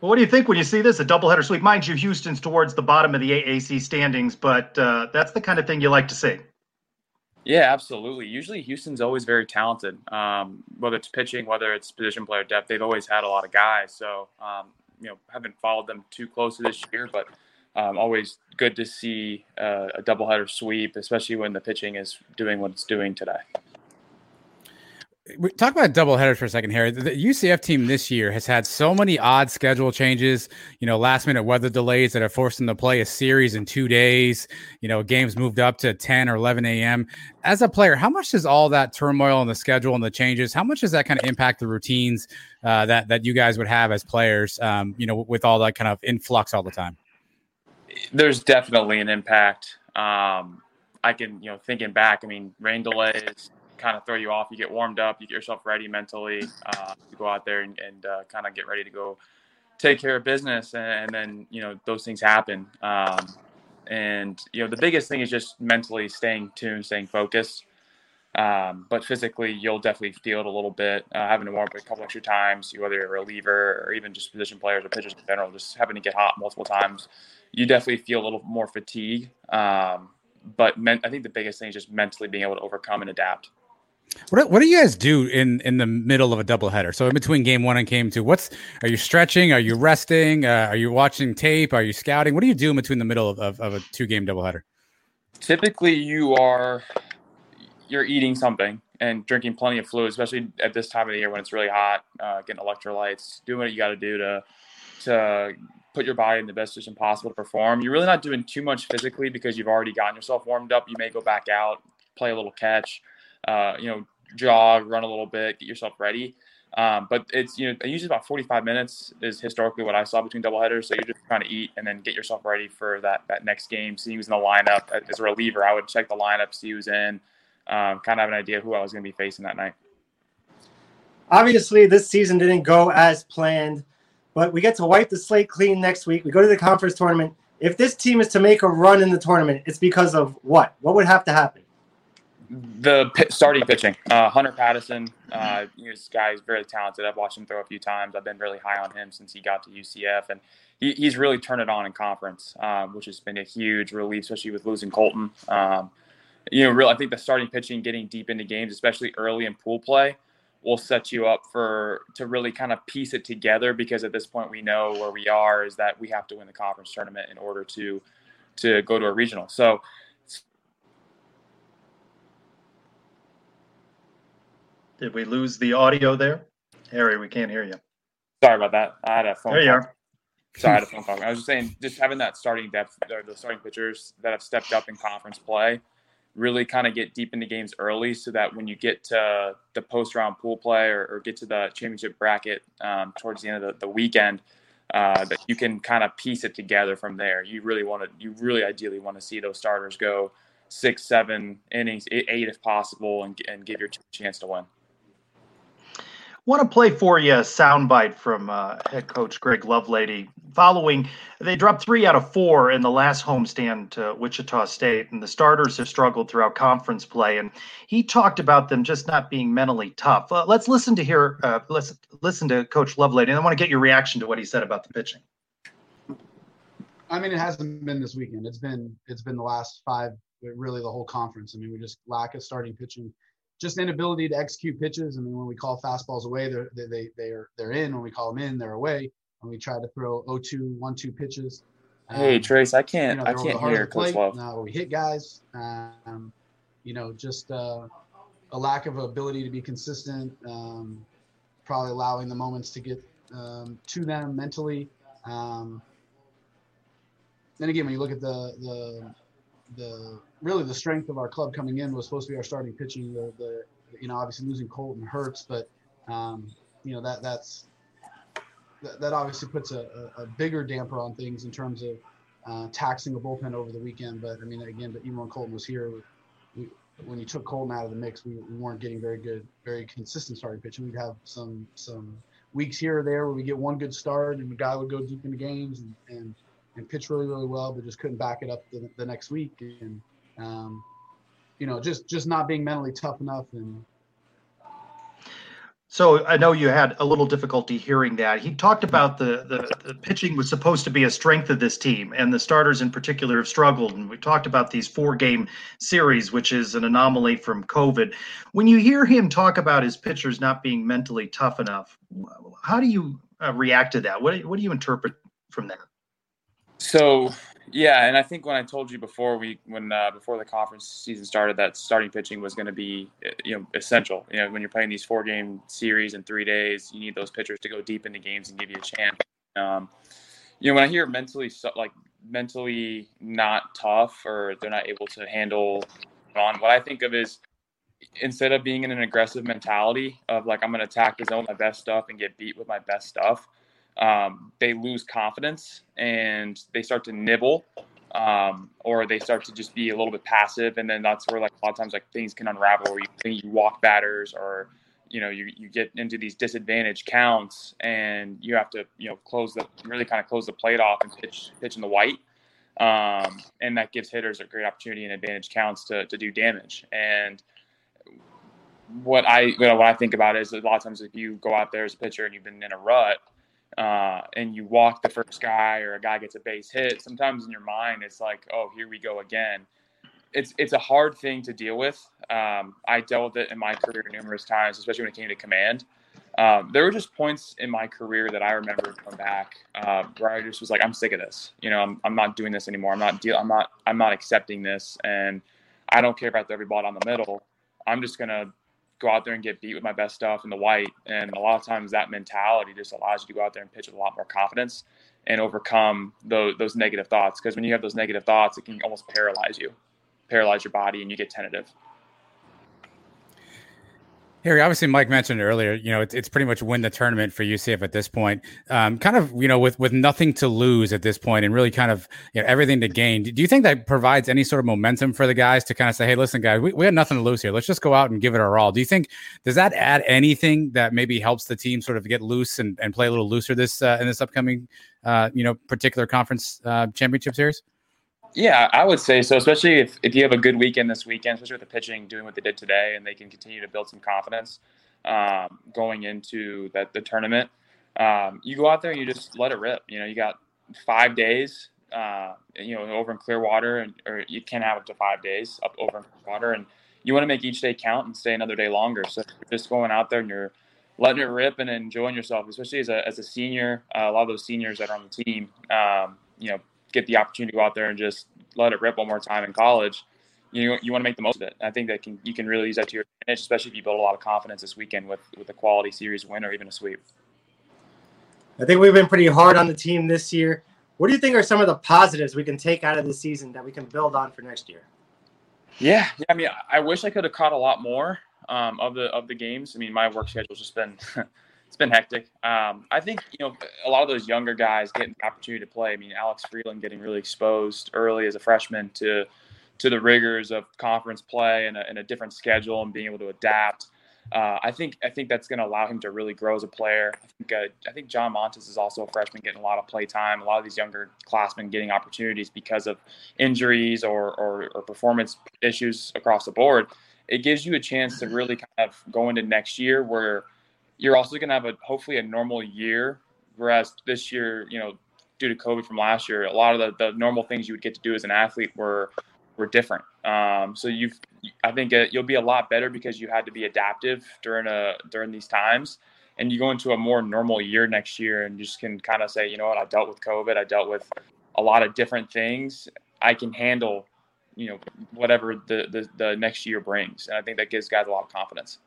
Well, what do you think when you see this? A doubleheader sweep. Mind you, Houston's towards the bottom of the AAC standings, but uh, that's the kind of thing you like to see. Yeah, absolutely. Usually, Houston's always very talented. Um, whether it's pitching, whether it's position player depth, they've always had a lot of guys. So, um, you know, haven't followed them too closely this year, but um, always good to see uh, a doubleheader sweep, especially when the pitching is doing what it's doing today talk about double headers for a second, Harry. The UCF team this year has had so many odd schedule changes, you know, last minute weather delays that have forced them to play a series in two days. You know, games moved up to 10 or 11 a.m. As a player, how much does all that turmoil in the schedule and the changes, how much does that kind of impact the routines uh, that, that you guys would have as players, um, you know, with all that kind of influx all the time? There's definitely an impact. Um, I can, you know, thinking back, I mean, rain delays, kind of throw you off. You get warmed up, you get yourself ready mentally uh, to go out there and, and uh, kind of get ready to go take care of business. And, and then, you know, those things happen. Um, and, you know, the biggest thing is just mentally staying tuned, staying focused. Um, but physically, you'll definitely feel it a little bit. Uh, having to warm up a couple extra times, whether you're a reliever or even just position players or pitchers in general, just having to get hot multiple times, you definitely feel a little more fatigue. Um, but men- I think the biggest thing is just mentally being able to overcome and adapt. What what do you guys do in in the middle of a doubleheader? So in between game one and game two, what's are you stretching? Are you resting? Uh, are you watching tape? Are you scouting? What do you do in between the middle of, of, of a two game doubleheader? Typically, you are you're eating something and drinking plenty of fluid, especially at this time of the year when it's really hot. Uh, getting electrolytes, doing what you got to do to to put your body in the best position possible to perform. You're really not doing too much physically because you've already gotten yourself warmed up. You may go back out, play a little catch, uh, you know, jog, run a little bit, get yourself ready. Um, but it's you know usually about 45 minutes is historically what I saw between doubleheaders. So you're just trying to eat and then get yourself ready for that that next game. See who's in the lineup as a reliever. I would check the lineup, see who's in, um, kind of have an idea who I was going to be facing that night. Obviously, this season didn't go as planned, but we get to wipe the slate clean next week. We go to the conference tournament. If this team is to make a run in the tournament, it's because of what? What would have to happen? The p- starting pitching. Uh, Hunter Patterson, uh, this guy is very talented. I've watched him throw a few times. I've been really high on him since he got to UCF, and he, he's really turned it on in conference, um, which has been a huge relief, especially with losing Colton. Um, you know, real. I think the starting pitching, getting deep into games, especially early in pool play, will set you up for to really kind of piece it together. Because at this point, we know where we are is that we have to win the conference tournament in order to to go to a regional. So Did we lose the audio there? Harry, we can't hear you. Sorry about that. I had a phone There you call. are. Sorry, I had a phone call. I was just saying, just having that starting depth, or the starting pitchers that have stepped up in conference play, really kind of get deep into games early, so that when you get to the post round pool play or, or get to the championship bracket um, towards the end of the, the weekend, uh, that you can kind of piece it together from there. You really want to, you really ideally want to see those starters go six, seven innings, eight, eight if possible, and, and give your team a chance to win. Want to play for you a soundbite from uh, head coach Greg Lovelady. Following, they dropped three out of four in the last homestand to Wichita State, and the starters have struggled throughout conference play. And he talked about them just not being mentally tough. Uh, let's listen to hear. Uh, let's listen to Coach Lovelady, and I want to get your reaction to what he said about the pitching. I mean, it hasn't been this weekend. It's been it's been the last five, really the whole conference. I mean, we just lack of starting pitching, just inability to execute pitches. I mean, when we call fastballs away, they're they they they're they're in. When we call them in, they're away. When we try to throw 0-2, 1-2 pitches. Hey um, Trace, I can't, you know, I can't hear Coach. Love. Uh, we hit guys, um, you know, just uh, a lack of ability to be consistent. Um, probably allowing the moments to get um, to them mentally. Um, then again, when you look at the the the really the strength of our club coming in was supposed to be our starting pitching. The, the you know obviously losing Colton hurts, but um, you know that that's that, that obviously puts a, a, bigger damper on things in terms of uh, taxing a bullpen over the weekend. But I mean, again, but even when Colton was here, we, when you took Colton out of the mix, we, we weren't getting very good, very consistent starting pitching. We'd have some some weeks here or there where we get one good start and the guy would go deep into games and, and, and pitch really, really well, but just couldn't back it up the, the next week. And, um, you know, just, just not being mentally tough enough. And So I know you had a little difficulty hearing that. He talked about the, the the pitching was supposed to be a strength of this team, and the starters in particular have struggled. And we talked about these four game series, which is an anomaly from COVID. When you hear him talk about his pitchers not being mentally tough enough, how do you uh, react to that? What what do you interpret from that? So yeah, and I think when I told you before we when uh, before the conference season started that starting pitching was going to be uh, you know essential. You know when you're playing these four game series in three days, you need those pitchers to go deep into games and give you a chance. Um, you know when I hear mentally like mentally not tough or they're not able to handle on what I think of is instead of being in an aggressive mentality of like I'm going to attack the zone my best stuff and get beat with my best stuff um, they lose confidence and they start to nibble um, or they start to just be a little bit passive. And then that's where like a lot of times like things can unravel where you you walk batters or you know you, you get into these disadvantaged counts and you have to you know close the really kind of close the plate off and pitch pitch in the white. Um, and that gives hitters a great opportunity in advantage counts to, to do damage. And what I you know, what I think about is a lot of times if you go out there as a pitcher and you've been in a rut uh, and you walk the first guy or a guy gets a base hit, sometimes in your mind it's like, oh, here we go again. it's it's a hard thing to deal with. Um, I dealt with it in my career numerous times, especially when it came to command. Um, there were just points in my career that I remember come back uh, where I just was like, I'm sick of this. You know, I'm, I'm not doing this anymore. I'm not deal. I'm not. I'm not accepting this, and I don't care about the every ball down the middle. I'm just gonna go out there and get beat with my best stuff in the white. And a lot of times that mentality just allows you to go out there and pitch with a lot more confidence and overcome those, those negative thoughts. Because when you have those negative thoughts, it can almost paralyze you, paralyze your body, and you get tentative. Harry, obviously, Mike mentioned earlier, you know, it's, it's pretty much win the tournament for UCF at this point. Um, kind of, you know, with with nothing to lose at this point and really kind of, you know, everything to gain. Do you think that provides any sort of momentum for the guys to kind of say, hey, listen, guys, we, we had nothing to lose here. Let's just go out and give it our all. Do you think, does that add anything that maybe helps the team sort of get loose and, and play a little looser this uh, in this upcoming, uh, you know, particular conference uh, championship series? Yeah, I would say so, especially if, if you have a good weekend this weekend, especially with the pitching doing what they did today, and they can continue to build some confidence um, going into that the tournament. Um, you go out there and you just let it rip. You know, you got five days, uh, you know, over in Clearwater, and, or you can have up to five days up over in Clearwater, and you want to make each day count and stay another day longer. So you're just going out there and you're letting it rip and enjoying yourself, especially as a, as a senior. Uh, a lot of those seniors that are on the team, um, you know, get the opportunity to go out there and just let it rip one more time in college, you you want to make the most of it. I think that can you can really use that to your advantage, especially if you build a lot of confidence this weekend with with a quality series win or even a sweep. I think we've been pretty hard on the team this year. What do you think are some of the positives we can take out of the season that we can build on for next year? Yeah, yeah. I mean, I wish I could have caught a lot more um, of the of the games. I mean, my work schedule's just been it's been hectic. Um, I think you know a lot of those younger guys getting the opportunity to play. I mean, Alex Freeland getting really exposed early as a freshman to to the rigors of conference play and a, and a different schedule and being able to adapt. Uh, I think I think that's going to allow him to really grow as a player. I think uh, I think John Montes is also a freshman getting a lot of play time. A lot of these younger classmen getting opportunities because of injuries or, or, or performance issues across the board. It gives you a chance to really kind of go into next year where you're also going to have a hopefully a normal year. Whereas this year, you know, due to COVID from last year, a lot of the, the normal things you would get to do as an athlete were were different. Um, so you've, I think uh, you'll be a lot better because you had to be adaptive during a during these times, and you go into a more normal year next year, and just can kind of say, you know what, I dealt with COVID, I dealt with a lot of different things. I can handle, you know, whatever the the, the next year brings, and I think that gives guys a lot of confidence.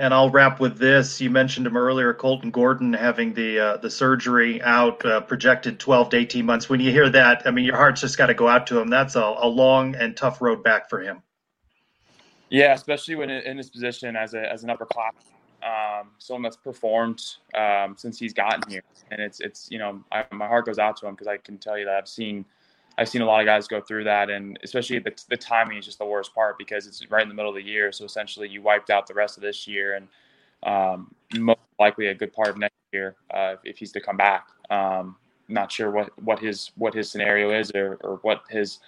And I'll wrap with this. You mentioned him earlier, Colton Gordon having the uh, the surgery out, uh, projected 12 to 18 months. When you hear that, I mean, your heart's just got to go out to him. That's a, a long and tough road back for him. Yeah, especially when in his position as a as an upper class, um, someone that's performed um, since he's gotten here, and it's it's you know I, my heart goes out to him because I can tell you that I've seen I've seen a lot of guys go through that, and especially the, the timing is just the worst part because it's right in the middle of the year. So essentially, you wiped out the rest of this year, and um, most likely a good part of next year uh, if he's to come back. Um, not sure what, what his what his scenario is or, or what his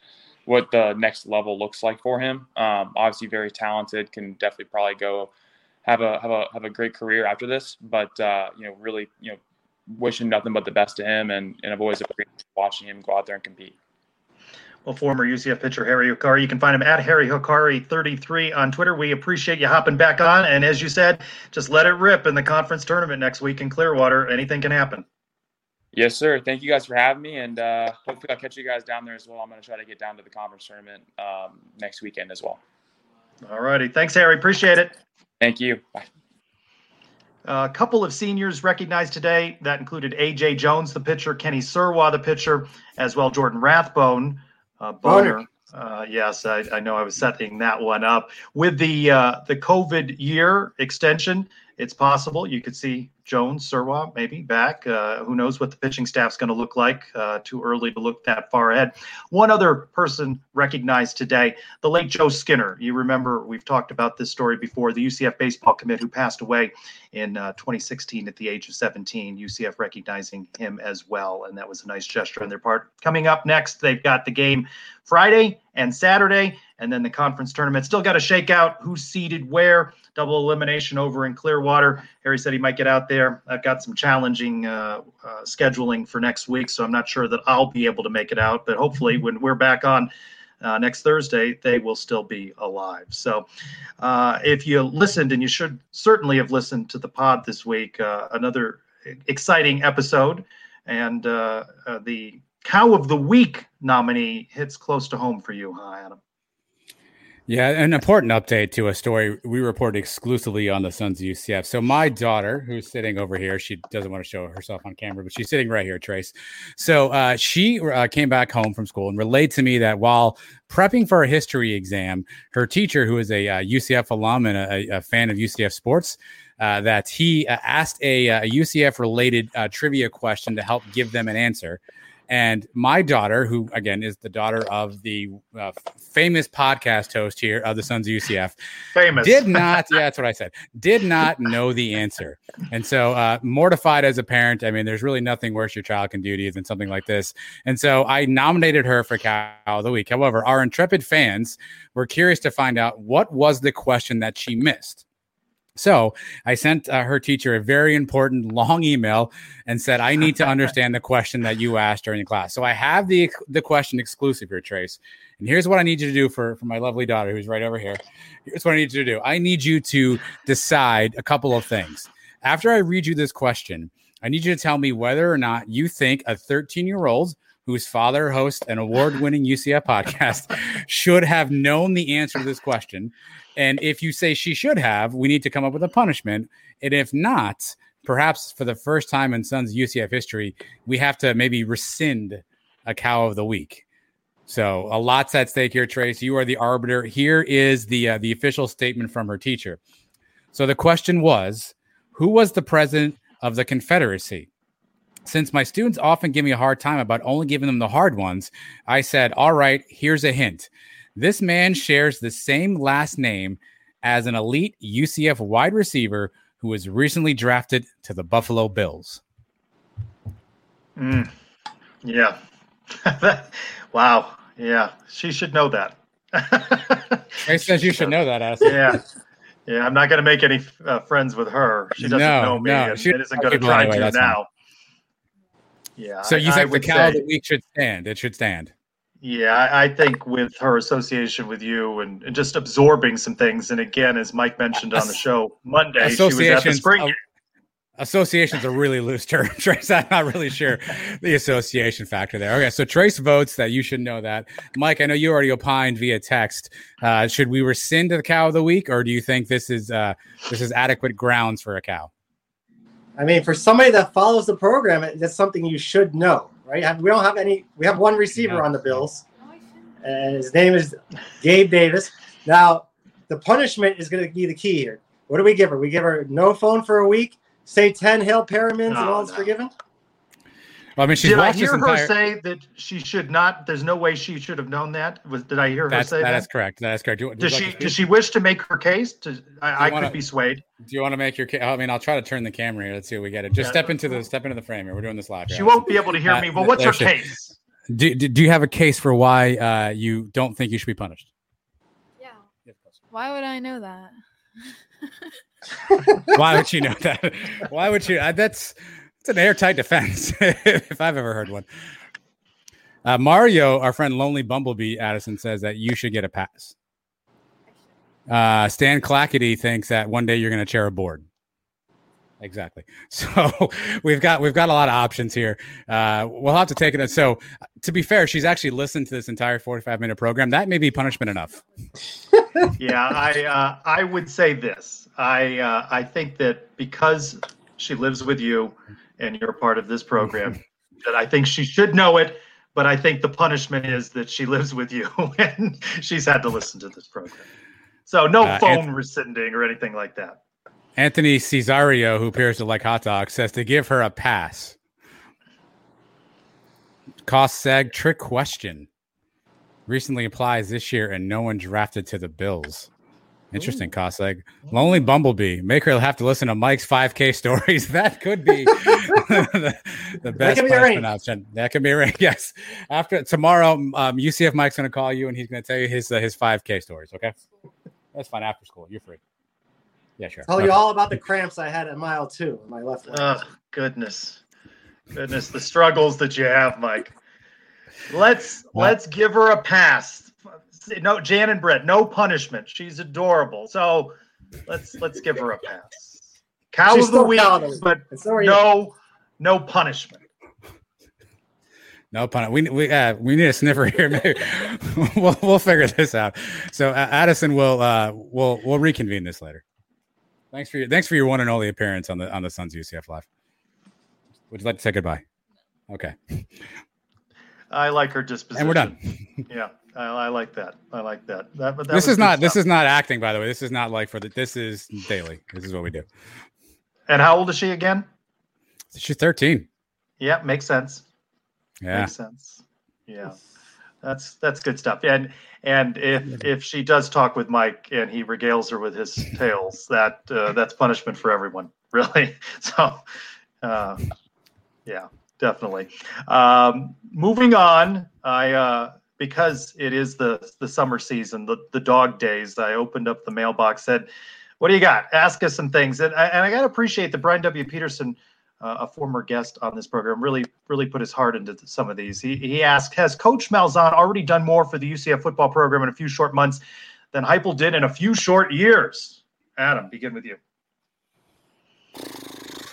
what the next level looks like for him. Um, obviously, very talented, can definitely probably go have a have a have a great career after this. But uh, you know, really, you know, wishing nothing but the best to him, and and I've always appreciated watching him go out there and compete well, former UCF pitcher Harry Hukari. You can find him at Harry Hukari33 on Twitter. We appreciate you hopping back on. And as you said, just let it rip in the conference tournament next week in Clearwater. Anything can happen. Yes, sir. Thank you guys for having me, and uh, hopefully I'll catch you guys down there as well. I'm going to try to get down to the conference tournament um, next weekend as well. All righty. Thanks, Harry. Appreciate it. Thank you. Bye. A couple of seniors recognized today. That included A.J. Jones, the pitcher, Kenny Sirwa, the pitcher, as well Jordan Rathbone, uh, Boner. Uh, yes, I, I, know I was setting that one up with the uh, the COVID year extension. It's possible you could see Jones, Sirwa, maybe back. Uh, who knows what the pitching staff's going to look like? Uh, too early to look that far ahead. One other person recognized today, the late Joe Skinner. You remember we've talked about this story before. The UCF baseball commit who passed away in uh, 2016 at the age of 17. UCF recognizing him as well, and that was a nice gesture on their part. Coming up next, they've got the game Friday and Saturday, and then the conference tournament. Still got to shake out who's seeded where double elimination over in Clearwater. Harry said he might get out there. I've got some challenging uh, uh, scheduling for next week, so I'm not sure that I'll be able to make it out. But hopefully, when we're back on uh, next Thursday, they will still be alive. So, uh, if you listened, and you should certainly have listened to the pod this week, uh, another exciting episode, and uh, uh, the Cow of the Week nominee hits close to home for you, huh, Adam? Yeah, an important update to a story we reported exclusively on the Sons of UCF. So my daughter, who's sitting over here, she doesn't want to show herself on camera, but she's sitting right here, Trace. So uh, she uh, came back home from school and relayed to me that while prepping for a history exam, her teacher, who is a uh, UCF alum and a, a, fan of UCF sports, uh, that he uh, asked a, a UCF related uh, trivia question to help give them an answer. And my daughter, who again is the daughter of the uh, famous podcast host here of the Sons of UCF, famous, did not. yeah, that's what I said. Did not know the answer, and so uh, mortified as a parent. I mean, there's really nothing worse your child can do to you than something like this. And so I nominated her for Cow of the Week. However, our intrepid fans were curious to find out what was the question that she missed. So I sent uh, her teacher a very important long email and said, I need to understand the question that you asked during the class. So I have the, the question exclusive here, Trace. And here's what I need you to do for, for my lovely daughter who's right over here. Here's what I need you to do. I need you to decide a couple of things. After I read you this question, I need you to tell me whether or not you think a 13 year old whose father hosts an award winning UCF podcast should have known the answer to this question and if you say she should have, we need to come up with a punishment. And if not, perhaps for the first time in Sons UCF history, we have to maybe rescind a cow of the week. So a lot's at stake here, Trace. You are the arbiter. Here is the uh, the official statement from her teacher. So the question was, who was the president of the Confederacy? Since my students often give me a hard time about only giving them the hard ones, I said, "All right, here's a hint. This man shares the same last name as an elite UCF wide receiver who was recently drafted to the Buffalo Bills. Mm. Yeah. wow. Yeah. She should know that. Trey says you should know that, Ass. Yeah. Yeah. I'm not going to make any uh, friends with her. She doesn't no, know me. No, and she isn't going to try to now. Yeah. So you I, think I the cow of the week should stand? It should stand. Yeah, I, I think with her association with you and, and, just absorbing some things, and again, as Mike mentioned on the show Monday, she was at the spring. Uh, association's a really loose term, Trace. I'm not really sure the association factor there. Okay, so Trace votes that you should know that. Mike, I know you already opined via text. Uh, should we rescind the cow of the week, or do you think this is uh, this is adequate grounds for a cow? I mean, for somebody that follows the program, that's something you should know right? We don't have any. We have one receiver yeah. on the Bills, and his name is Gabe Davis. Now, the punishment is going to be the key here. What do we give her? We give her no phone for a week. Say ten Hail Perrimans no, and all is no. forgiven. Well, I mean, she's did I hear her entire... say that she should not? There's no way she should have known that. Was did I hear her That's, say that? That is correct. That is correct. Do, does she? Does she wish to make her case? To, I, I wanna, could be swayed. Do you want to make your? case? I mean, I'll try to turn the camera here. Let's see what we get. It. Just yeah. step into the step into the frame here. We're doing this live. She won't be able to hear uh, me. But what's her she, case? Do, do, do you have a case for why uh, you don't think you should be punished? Yeah. Why would I know that? why would you know that? Why would you? Uh, that's it's an airtight defense if I've ever heard one. Uh, Mario, our friend Lonely Bumblebee Addison says that you should get a pass. Uh, Stan Clackety thinks that one day you're going to chair a board. Exactly. So we've got we've got a lot of options here. Uh, we'll have to take it. So to be fair, she's actually listened to this entire 45 minute program. That may be punishment enough. yeah, I uh, I would say this. I uh, I think that because she lives with you and you're part of this program, that I think she should know it. But I think the punishment is that she lives with you and she's had to listen to this program. So no uh, phone rescinding or anything like that. Anthony Cesario, who appears to like hot dogs, says to give her a pass. Cost seg trick question. Recently applies this year and no one drafted to the Bills. Interesting, Cosleg. Lonely Bumblebee. Make her have to listen to Mike's 5K stories. That could be the, the, best that punishment option. That could be right. Yes. After tomorrow, um, UCF Mike's going to call you and he's going to tell you his uh, his 5K stories. Okay, that's fine. After school, you're free. Yeah, sure. Tell okay. you all about the cramps I had at mile two, my left leg. Oh goodness, goodness, the struggles that you have, Mike. Let's let's give her a pass no Jan and Brett, no punishment. She's adorable. So let's let's give her a pass. Cow She's of the still week, cow of the week. but And so are you. no no punishment. No pun. We we uh, we need a sniffer here. Maybe we'll we'll figure this out. So uh, Addison will uh we'll we'll reconvene this later. Thanks for your thanks for your one and only appearance on the on the Sons UCF live. Would you like to say goodbye? Okay, I like her disposition. and we're done. Yeah, I, I like that. I like that. that, that this is not this is not acting, by the way. This is not like for the. This is daily. This is what we do. And how old is she again? She's thirteen. Yeah, makes sense. Yeah. Makes sense. Yeah. That's that's good stuff. And and if if she does talk with Mike and he regales her with his tales, that uh, that's punishment for everyone, really. So uh, yeah, definitely. Um, moving on, I uh, because it is the the summer season, the the dog days. I opened up the mailbox, said, "What do you got? Ask us some things." And I, and I got to appreciate that Brian W. Peterson uh, a former guest on this program, really really put his heart into some of these. He, he asked, has Coach Malzahn already done more for the UCF football program in a few short months than Heupel did in a few short years? Adam, begin with you.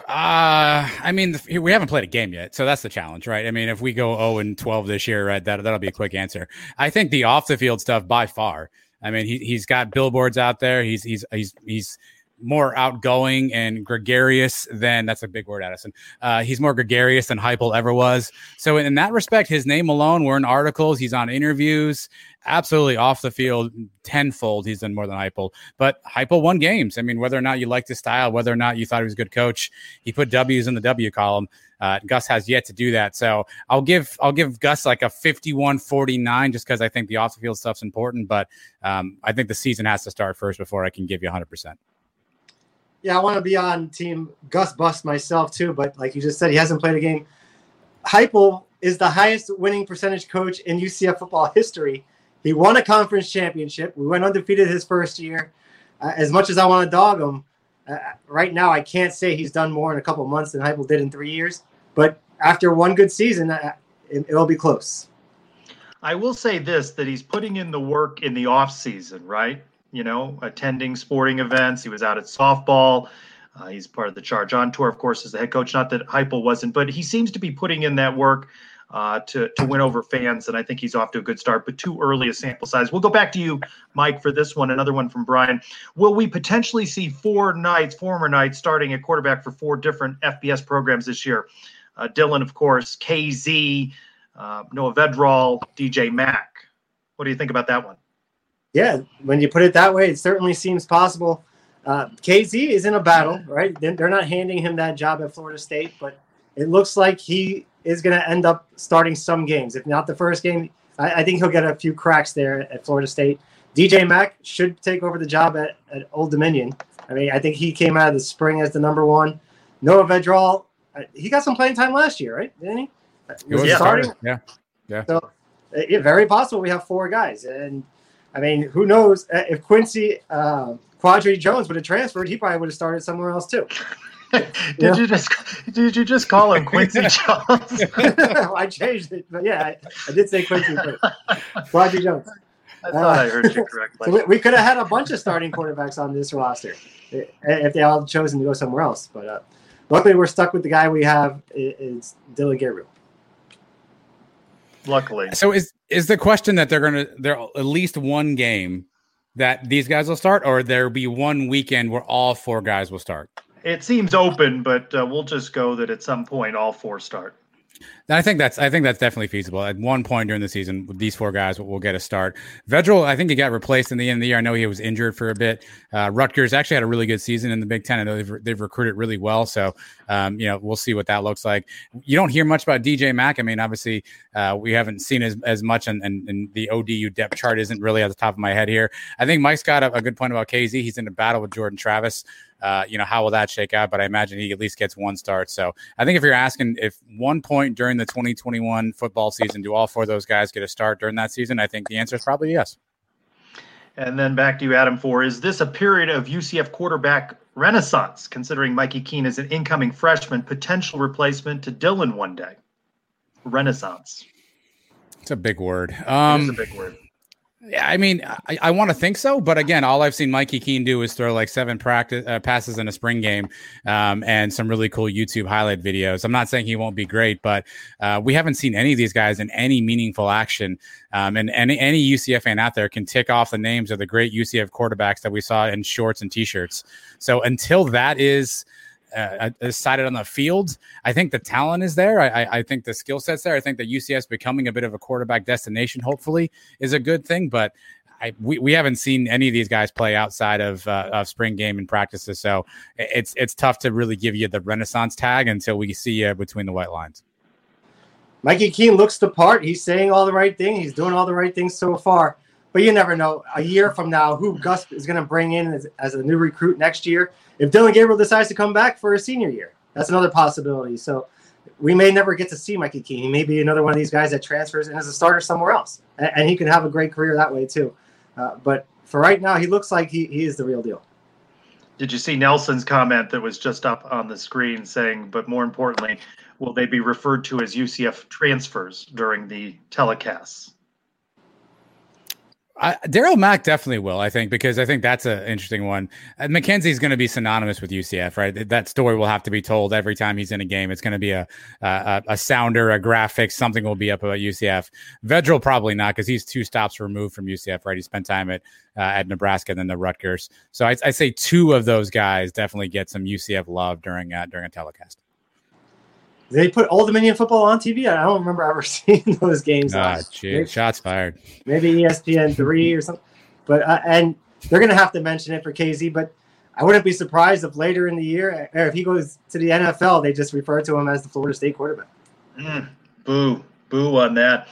Uh, I mean, we haven't played a game yet, so that's the challenge, right? I mean, if we go 0 and 12 this year, right, that that'll be a quick answer. I think the off the field stuff by far. I mean, he he's got billboards out there. He's he's he's he's more outgoing and gregarious than that's a big word, Addison. Uh, he's more gregarious than Heupel ever was. So in that respect, his name alone, we're in articles, he's on interviews, absolutely off the field tenfold. He's done more than Heupel. But Heupel won games. I mean, whether or not you liked his style, whether or not you thought he was a good coach, he put W's in the W column. Uh, Gus has yet to do that. So I'll give I'll give Gus like a 51-49 just because I think the off the field stuff's important. But um, I think the season has to start first before I can give you 100 percent. Yeah, I want to be on team Gus Bust myself too, but like you just said, he hasn't played a game. Heupel is the highest winning percentage coach in UCF football history. He won a conference championship. We went undefeated his first year. Uh, as much as I want to dog him, uh, right now I can't say he's done more in a couple months than Heupel did in three years. But after one good season, uh, it, it'll be close. I will say this that he's putting in the work in the off season, right? You know, attending sporting events. He was out at softball. Uh, he's part of the Charge On tour, of course, as the head coach. Not that Heupel wasn't, but he seems to be putting in that work uh, to to win over fans, and I think he's off to a good start. But too early a sample size. We'll go back to you, Mike, for this one. Another one from Brian. Will we potentially see four Knights, former Knights, starting at quarterback for four different FBS programs this year? Uh, Dillon, of course, KZ, uh, Noah Vedral, DJ Mack. What do you think about that one? Yeah, when you put it that way, it certainly seems possible. Uh, KZ is in a battle, right? They're not handing him that job at Florida State, but it looks like he is going to end up starting some games. If not the first game, I, I think he'll get a few cracks there at Florida State. DJ Mack should take over the job at, at Old Dominion. I mean, I think he came out of the spring as the number one. Noah Vedral, uh, he got some playing time last year, right? Didn't he? He was he a starting? Yeah. Yeah. So uh, yeah, very possible we have four guys. And I mean, who knows uh, if Quincy uh, Quadry Jones would have transferred, he probably would have started somewhere else too. Did you just did you just call him Quincy Jones? I changed it, but yeah, I, I did say Quincy. Quadry Jones. I thought I heard you correctly. So we, we could have had a bunch of starting quarterbacks on this roster if they all chosen to go somewhere else. But uh, luckily, we're stuck with the guy we have. It's Dillon Gabriel. Luckily. So is is the question that they're gonna there at least one game that these guys will start, or there'll be one weekend where all four guys will start? It seems open, but uh, we'll just go that at some point all four start. I think that's I think that's definitely feasible. At one point during the season, these four guys will get a start. Vedral, I think he got replaced in the end of the year. I know he was injured for a bit. Uh, Rutgers actually had a really good season in the Big Ten. I know they've, they've recruited really well. So um, you know we'll see what that looks like. You don't hear much about DJ Mack. I mean, obviously uh, we haven't seen as, as much, and, and, and the ODU depth chart isn't really at the top of my head here. I think Mike's got a, a good point about KZ. He's in a battle with Jordan Travis. Uh, you know, how will that shake out? But I imagine he at least gets one start. So I think if you're asking if one point during the 2021 football season, do all four of those guys get a start during that season? I think the answer is probably yes. And then back to you, Adam. For is this a period of UCF quarterback renaissance, considering Mikey Keene is an incoming freshman, potential replacement to Dillon one day? Renaissance. It's a big word. it Um, is a big word. I mean, I, I want to think so, but again, all I've seen Mikey Keene do is throw like seven practice uh, passes in a spring game, um, and some really cool YouTube highlight videos. I'm not saying he won't be great, but uh, we haven't seen any of these guys in any meaningful action. Um, and any any UCF fan out there can tick off the names of the great UCF quarterbacks that we saw in shorts and t-shirts. So until that is uh, decided on the field. I think the talent is there. I, I think the skill set's there. I think that UCS becoming a bit of a quarterback destination, hopefully, is a good thing. But I, we, we haven't seen any of these guys play outside of, uh, of spring game and practices, so it's it's tough to really give you the Renaissance tag until we see you between the white lines. Mikey Keene looks the part. He's saying all the right things. He's doing all the right things so far. But you never know. A year from now, who Gus is going to bring in as, as a new recruit next year if Dillon Gabriel decides to come back for a senior year, that's another possibility. So we may never get to see Mikey Keene. He may be another one of these guys that transfers and is a starter somewhere else, and, and he can have a great career that way too. Uh, but for right now, he looks like he, he is the real deal. Did you see Nelson's comment that was just up on the screen saying, but more importantly, will they be referred to as UCF transfers during the telecasts? Darriel Mack definitely will, I think, because I think that's an interesting one. Uh, McKenzie's going to be synonymous with UCF, right? That story will have to be told every time he's in a game. It's going to be a a, a sounder, a graphic, something will be up about UCF. Vedral probably not because he's two stops removed from UCF, right? He spent time at uh, at Nebraska and then the Rutgers. So I, I say two of those guys definitely get some UCF love during uh, during a telecast. They put Old Dominion football on TV. I don't remember ever seeing those games. Ah, gee, shots fired. Maybe ESPN three or something. But uh, and they're going to have to mention it for KZ. But I wouldn't be surprised if later in the year, or if he goes to the NFL, they just refer to him as the Florida State quarterback. Mm, boo, boo on that.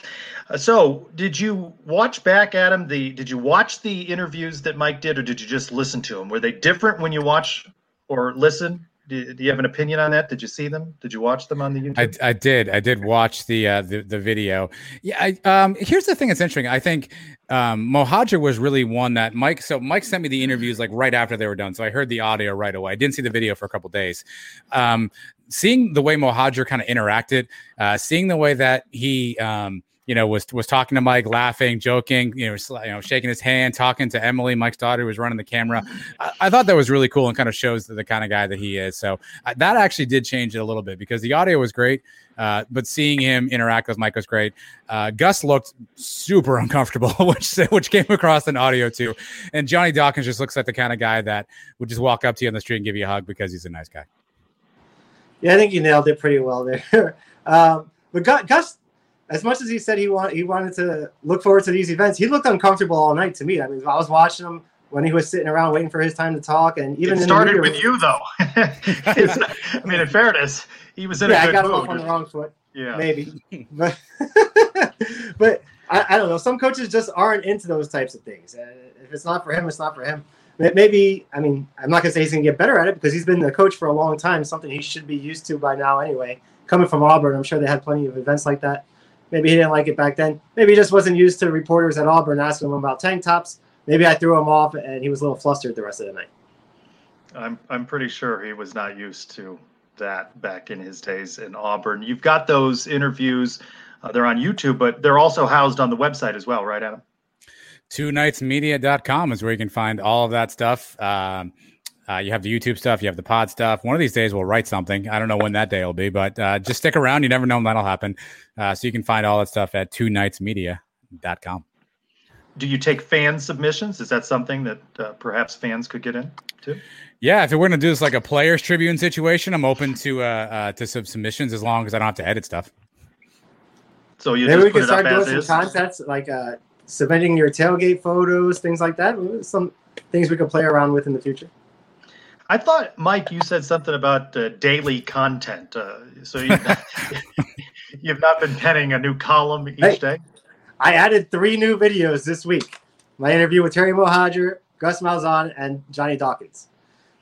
Uh, so, did you watch back, Adam? The did you watch the interviews that Mike did, or did you just listen to them? Were they different when you watch or listen? Do, do, you have an opinion on that? Did you see them? Did you watch them on the YouTube? I, I did. I did watch the uh, the, the video. Yeah. I, um, here's the thing that's interesting. I think um, Mohajir was really one that Mike. So Mike sent me the interviews like right after they were done. So I heard the audio right away. I didn't see the video for a couple days. Um, seeing the way Mohajir kind of interacted, uh, seeing the way that he. Um, you know, was was talking to Mike, laughing, joking, you know, you know, shaking his hand, talking to Emily, Mike's daughter, who was running the camera. I, I, thought that was really cool and kind of shows the, the kind of guy that he is. So uh, that actually did change it a little bit because the audio was great, uh, but seeing him interact with Mike was great. Uh, Gus looked super uncomfortable, which which came across in audio too. And Johnny Dawkins just looks like the kind of guy that would just walk up to you on the street and give you a hug because he's a nice guy. Yeah, I think you nailed it pretty well there. um, but Gus as much as he said he want, he wanted to look forward to these events, he looked uncomfortable all night to me. I mean, I was watching him when he was sitting around waiting for his time to talk, and even it started with you though. I mean, in fairness, he was in yeah, a good I got mood. him on the wrong foot. Yeah, maybe, but but I, I, don't know. Some coaches just aren't into those types of things. Uh, if it's not for him, it's not for him. Maybe I mean I'm not gonna say he's gonna get better at it because he's been the coach for a long time. Something he should be used to by now anyway. Coming from Auburn, I'm sure they had plenty of events like that. Maybe he didn't like it back then. Maybe he just wasn't used to reporters at Auburn asking him about tank tops. Maybe I threw him off and he was a little flustered the rest of the night. I'm I'm pretty sure he was not used to that back in his days in Auburn. You've got those interviews. Uh, they're on YouTube, but they're also housed on the website as well, right, Adam? Two nightsmedia.com is where you can find all of that stuff. Um, uh, you have the YouTube stuff, you have the pod stuff. One of these days, we'll write something. I don't know when that day will be, but uh, just stick around. You never know when that'll happen. Uh, so you can find all that stuff at two nightsmedia.com. Do you take fan submissions? Is that something that uh, perhaps fans could get in too? Yeah, if we're going to do this like a players tribune situation, I'm open to uh, uh, to some submissions as long as I don't have to edit stuff. So you maybe we can start doing some is? contests like uh, submitting your tailgate photos, things like that. Some things we could play around with in the future. I thought, Mike, you said something about uh, daily content. Uh, so you, you've not been penning a new column each hey, day. I added three new videos this week. My interview with Terry Mohajir, Gus Malzahn, and Johnny Dawkins.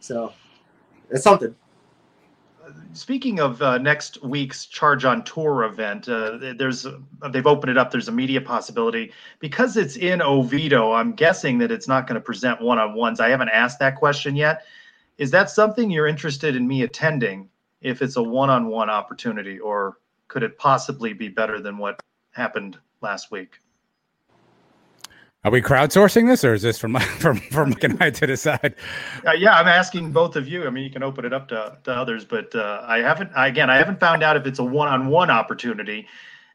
So it's something. Speaking of uh, next week's Charge on Tour event, uh, there's they've opened it up. There's a media possibility because it's in Oviedo. I'm guessing that it's not going to present one-on-ones. I haven't asked that question yet is that something you're interested in me attending if it's a one-on-one opportunity or could it possibly be better than what happened last week Are we crowdsourcing this, or is this from from from Mike and I to decide? Uh, yeah, I'm asking both of you. I mean, you can open it up to, to others, but uh, I haven't. Again, I haven't found out if it's a one-on-one opportunity,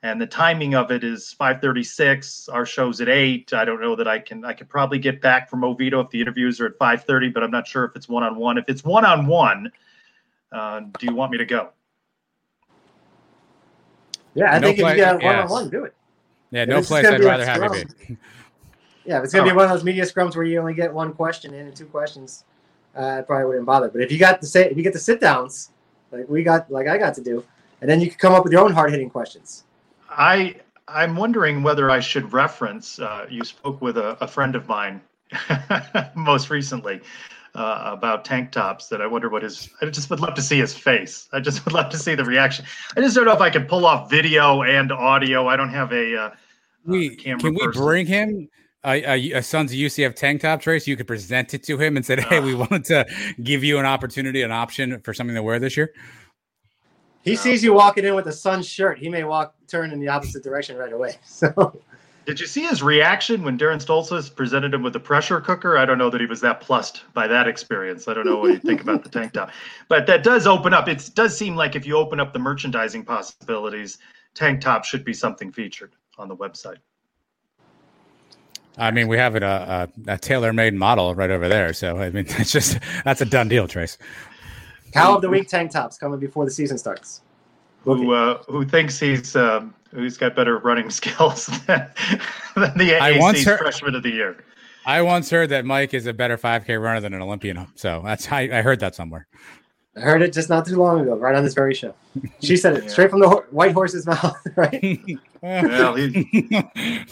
and the timing of it is 5:36. Our show's at eight. I don't know that I can. I could probably get back from Oviedo if the interviews are at 5:30, but I'm not sure if it's one-on-one. If it's one-on-one, uh, do you want me to go? Yeah, I No think play- if you get one on one, do it. Yeah, If no place I'd rather have you scrum. be. Yeah, if it's gonna be one of those media scrums where you only get one question in and two questions, uh, I probably wouldn't bother. But if you got the say, if you get the sit downs, like we got, like I got to do, and then you can come up with your own hard hitting questions. I I'm wondering whether I should reference. Uh, you spoke with a, a friend of mine most recently uh, about tank tops. That I wonder what his. I just would love to see his face. I just would love to see the reaction. I just don't know if I can pull off video and audio. I don't have a. Uh, We camera can we person. bring him a, a, a Sons of UCF tank top trace? You could present it to him and said, "Hey, we wanted to give you an opportunity, an option for something to wear this year." He sees you walking in with a sun shirt, he may walk turn in the opposite direction right away. So Did you see his reaction when Darren Stoltzfus presented him with the pressure cooker? I don't know that he was that plussed by that experience. I don't know what you think about the tank top, but that does open up. It does seem like if you open up the merchandising possibilities, tank top should be something featured on the website. I mean, we have it a, a, a tailor-made model right over there. So I mean, it's just that's a done deal, Trace. Cow of the week tank tops coming before the season starts. Who uh, who thinks he's um, who's got better running skills than, than the I once AAC's heard- freshman of the year? I once heard that Mike is a better 5K runner than an Olympian. So that's I, I heard that somewhere. I heard it just not too long ago, right on this very show. She said it straight from the ho- white horse's mouth, right? Well, he,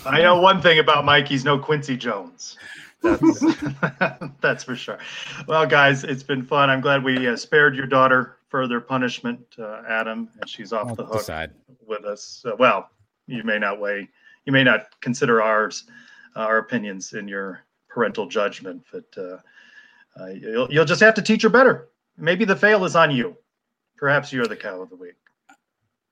I know one thing about Mike. He's no Quincy Jones. That's, that's for sure. Well, guys, it's been fun. I'm glad we uh, spared your daughter further punishment, uh, Adam, and she's off I'll the hook decide. with us. Uh, well, you may not weigh, you may not consider ours, uh, our opinions in your parental judgment, but uh, uh, you'll, you'll just have to teach her better. Maybe the fail is on you. Perhaps you're the cow of the week.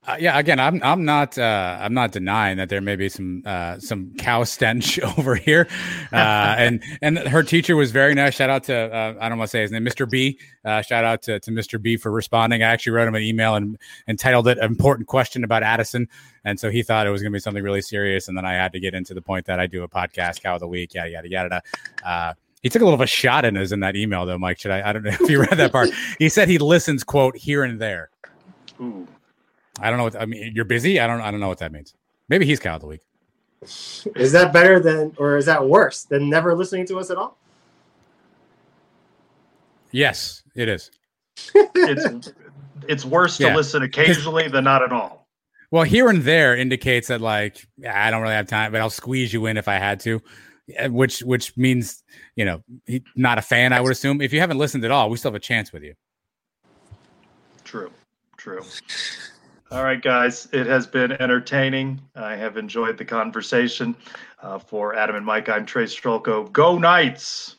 Uh, yeah, again, I'm I'm not uh, I'm not denying that there may be some uh, some cow stench over here, uh, and and her teacher was very nice. Shout out to uh, I don't want to say his name, Mr. B. Uh, shout out to, to Mr. B for responding. I actually wrote him an email and entitled it "Important Question About Addison," and so he thought it was going to be something really serious, and then I had to get into the point that I do a podcast, cow of the week, yada yada yada. Uh, he took a little of a shot in us in that email, though, Mike. Should I? I don't know if you read that part. He said he listens, quote, here and there. Ooh. I don't know what I mean. You're busy. I don't. I don't know what that means. Maybe he's cow of the week. Is that better than, or is that worse than never listening to us at all? Yes, it is. It's it's worse to listen occasionally than not at all. Well, here and there indicates that like I don't really have time, but I'll squeeze you in if I had to. Eh, which which means you know he, not a fan. I would assume if you haven't listened at all, we still have a chance with you. True, true. All right, guys, it has been entertaining. I have enjoyed the conversation. Uh, for Adam and Mike, I'm Trace Trylko. Go Knights!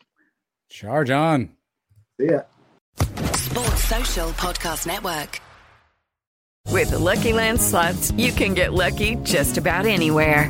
Charge on. Yeah. Sports Social Podcast Network. With the Lucky Land slots, you can get lucky just about anywhere.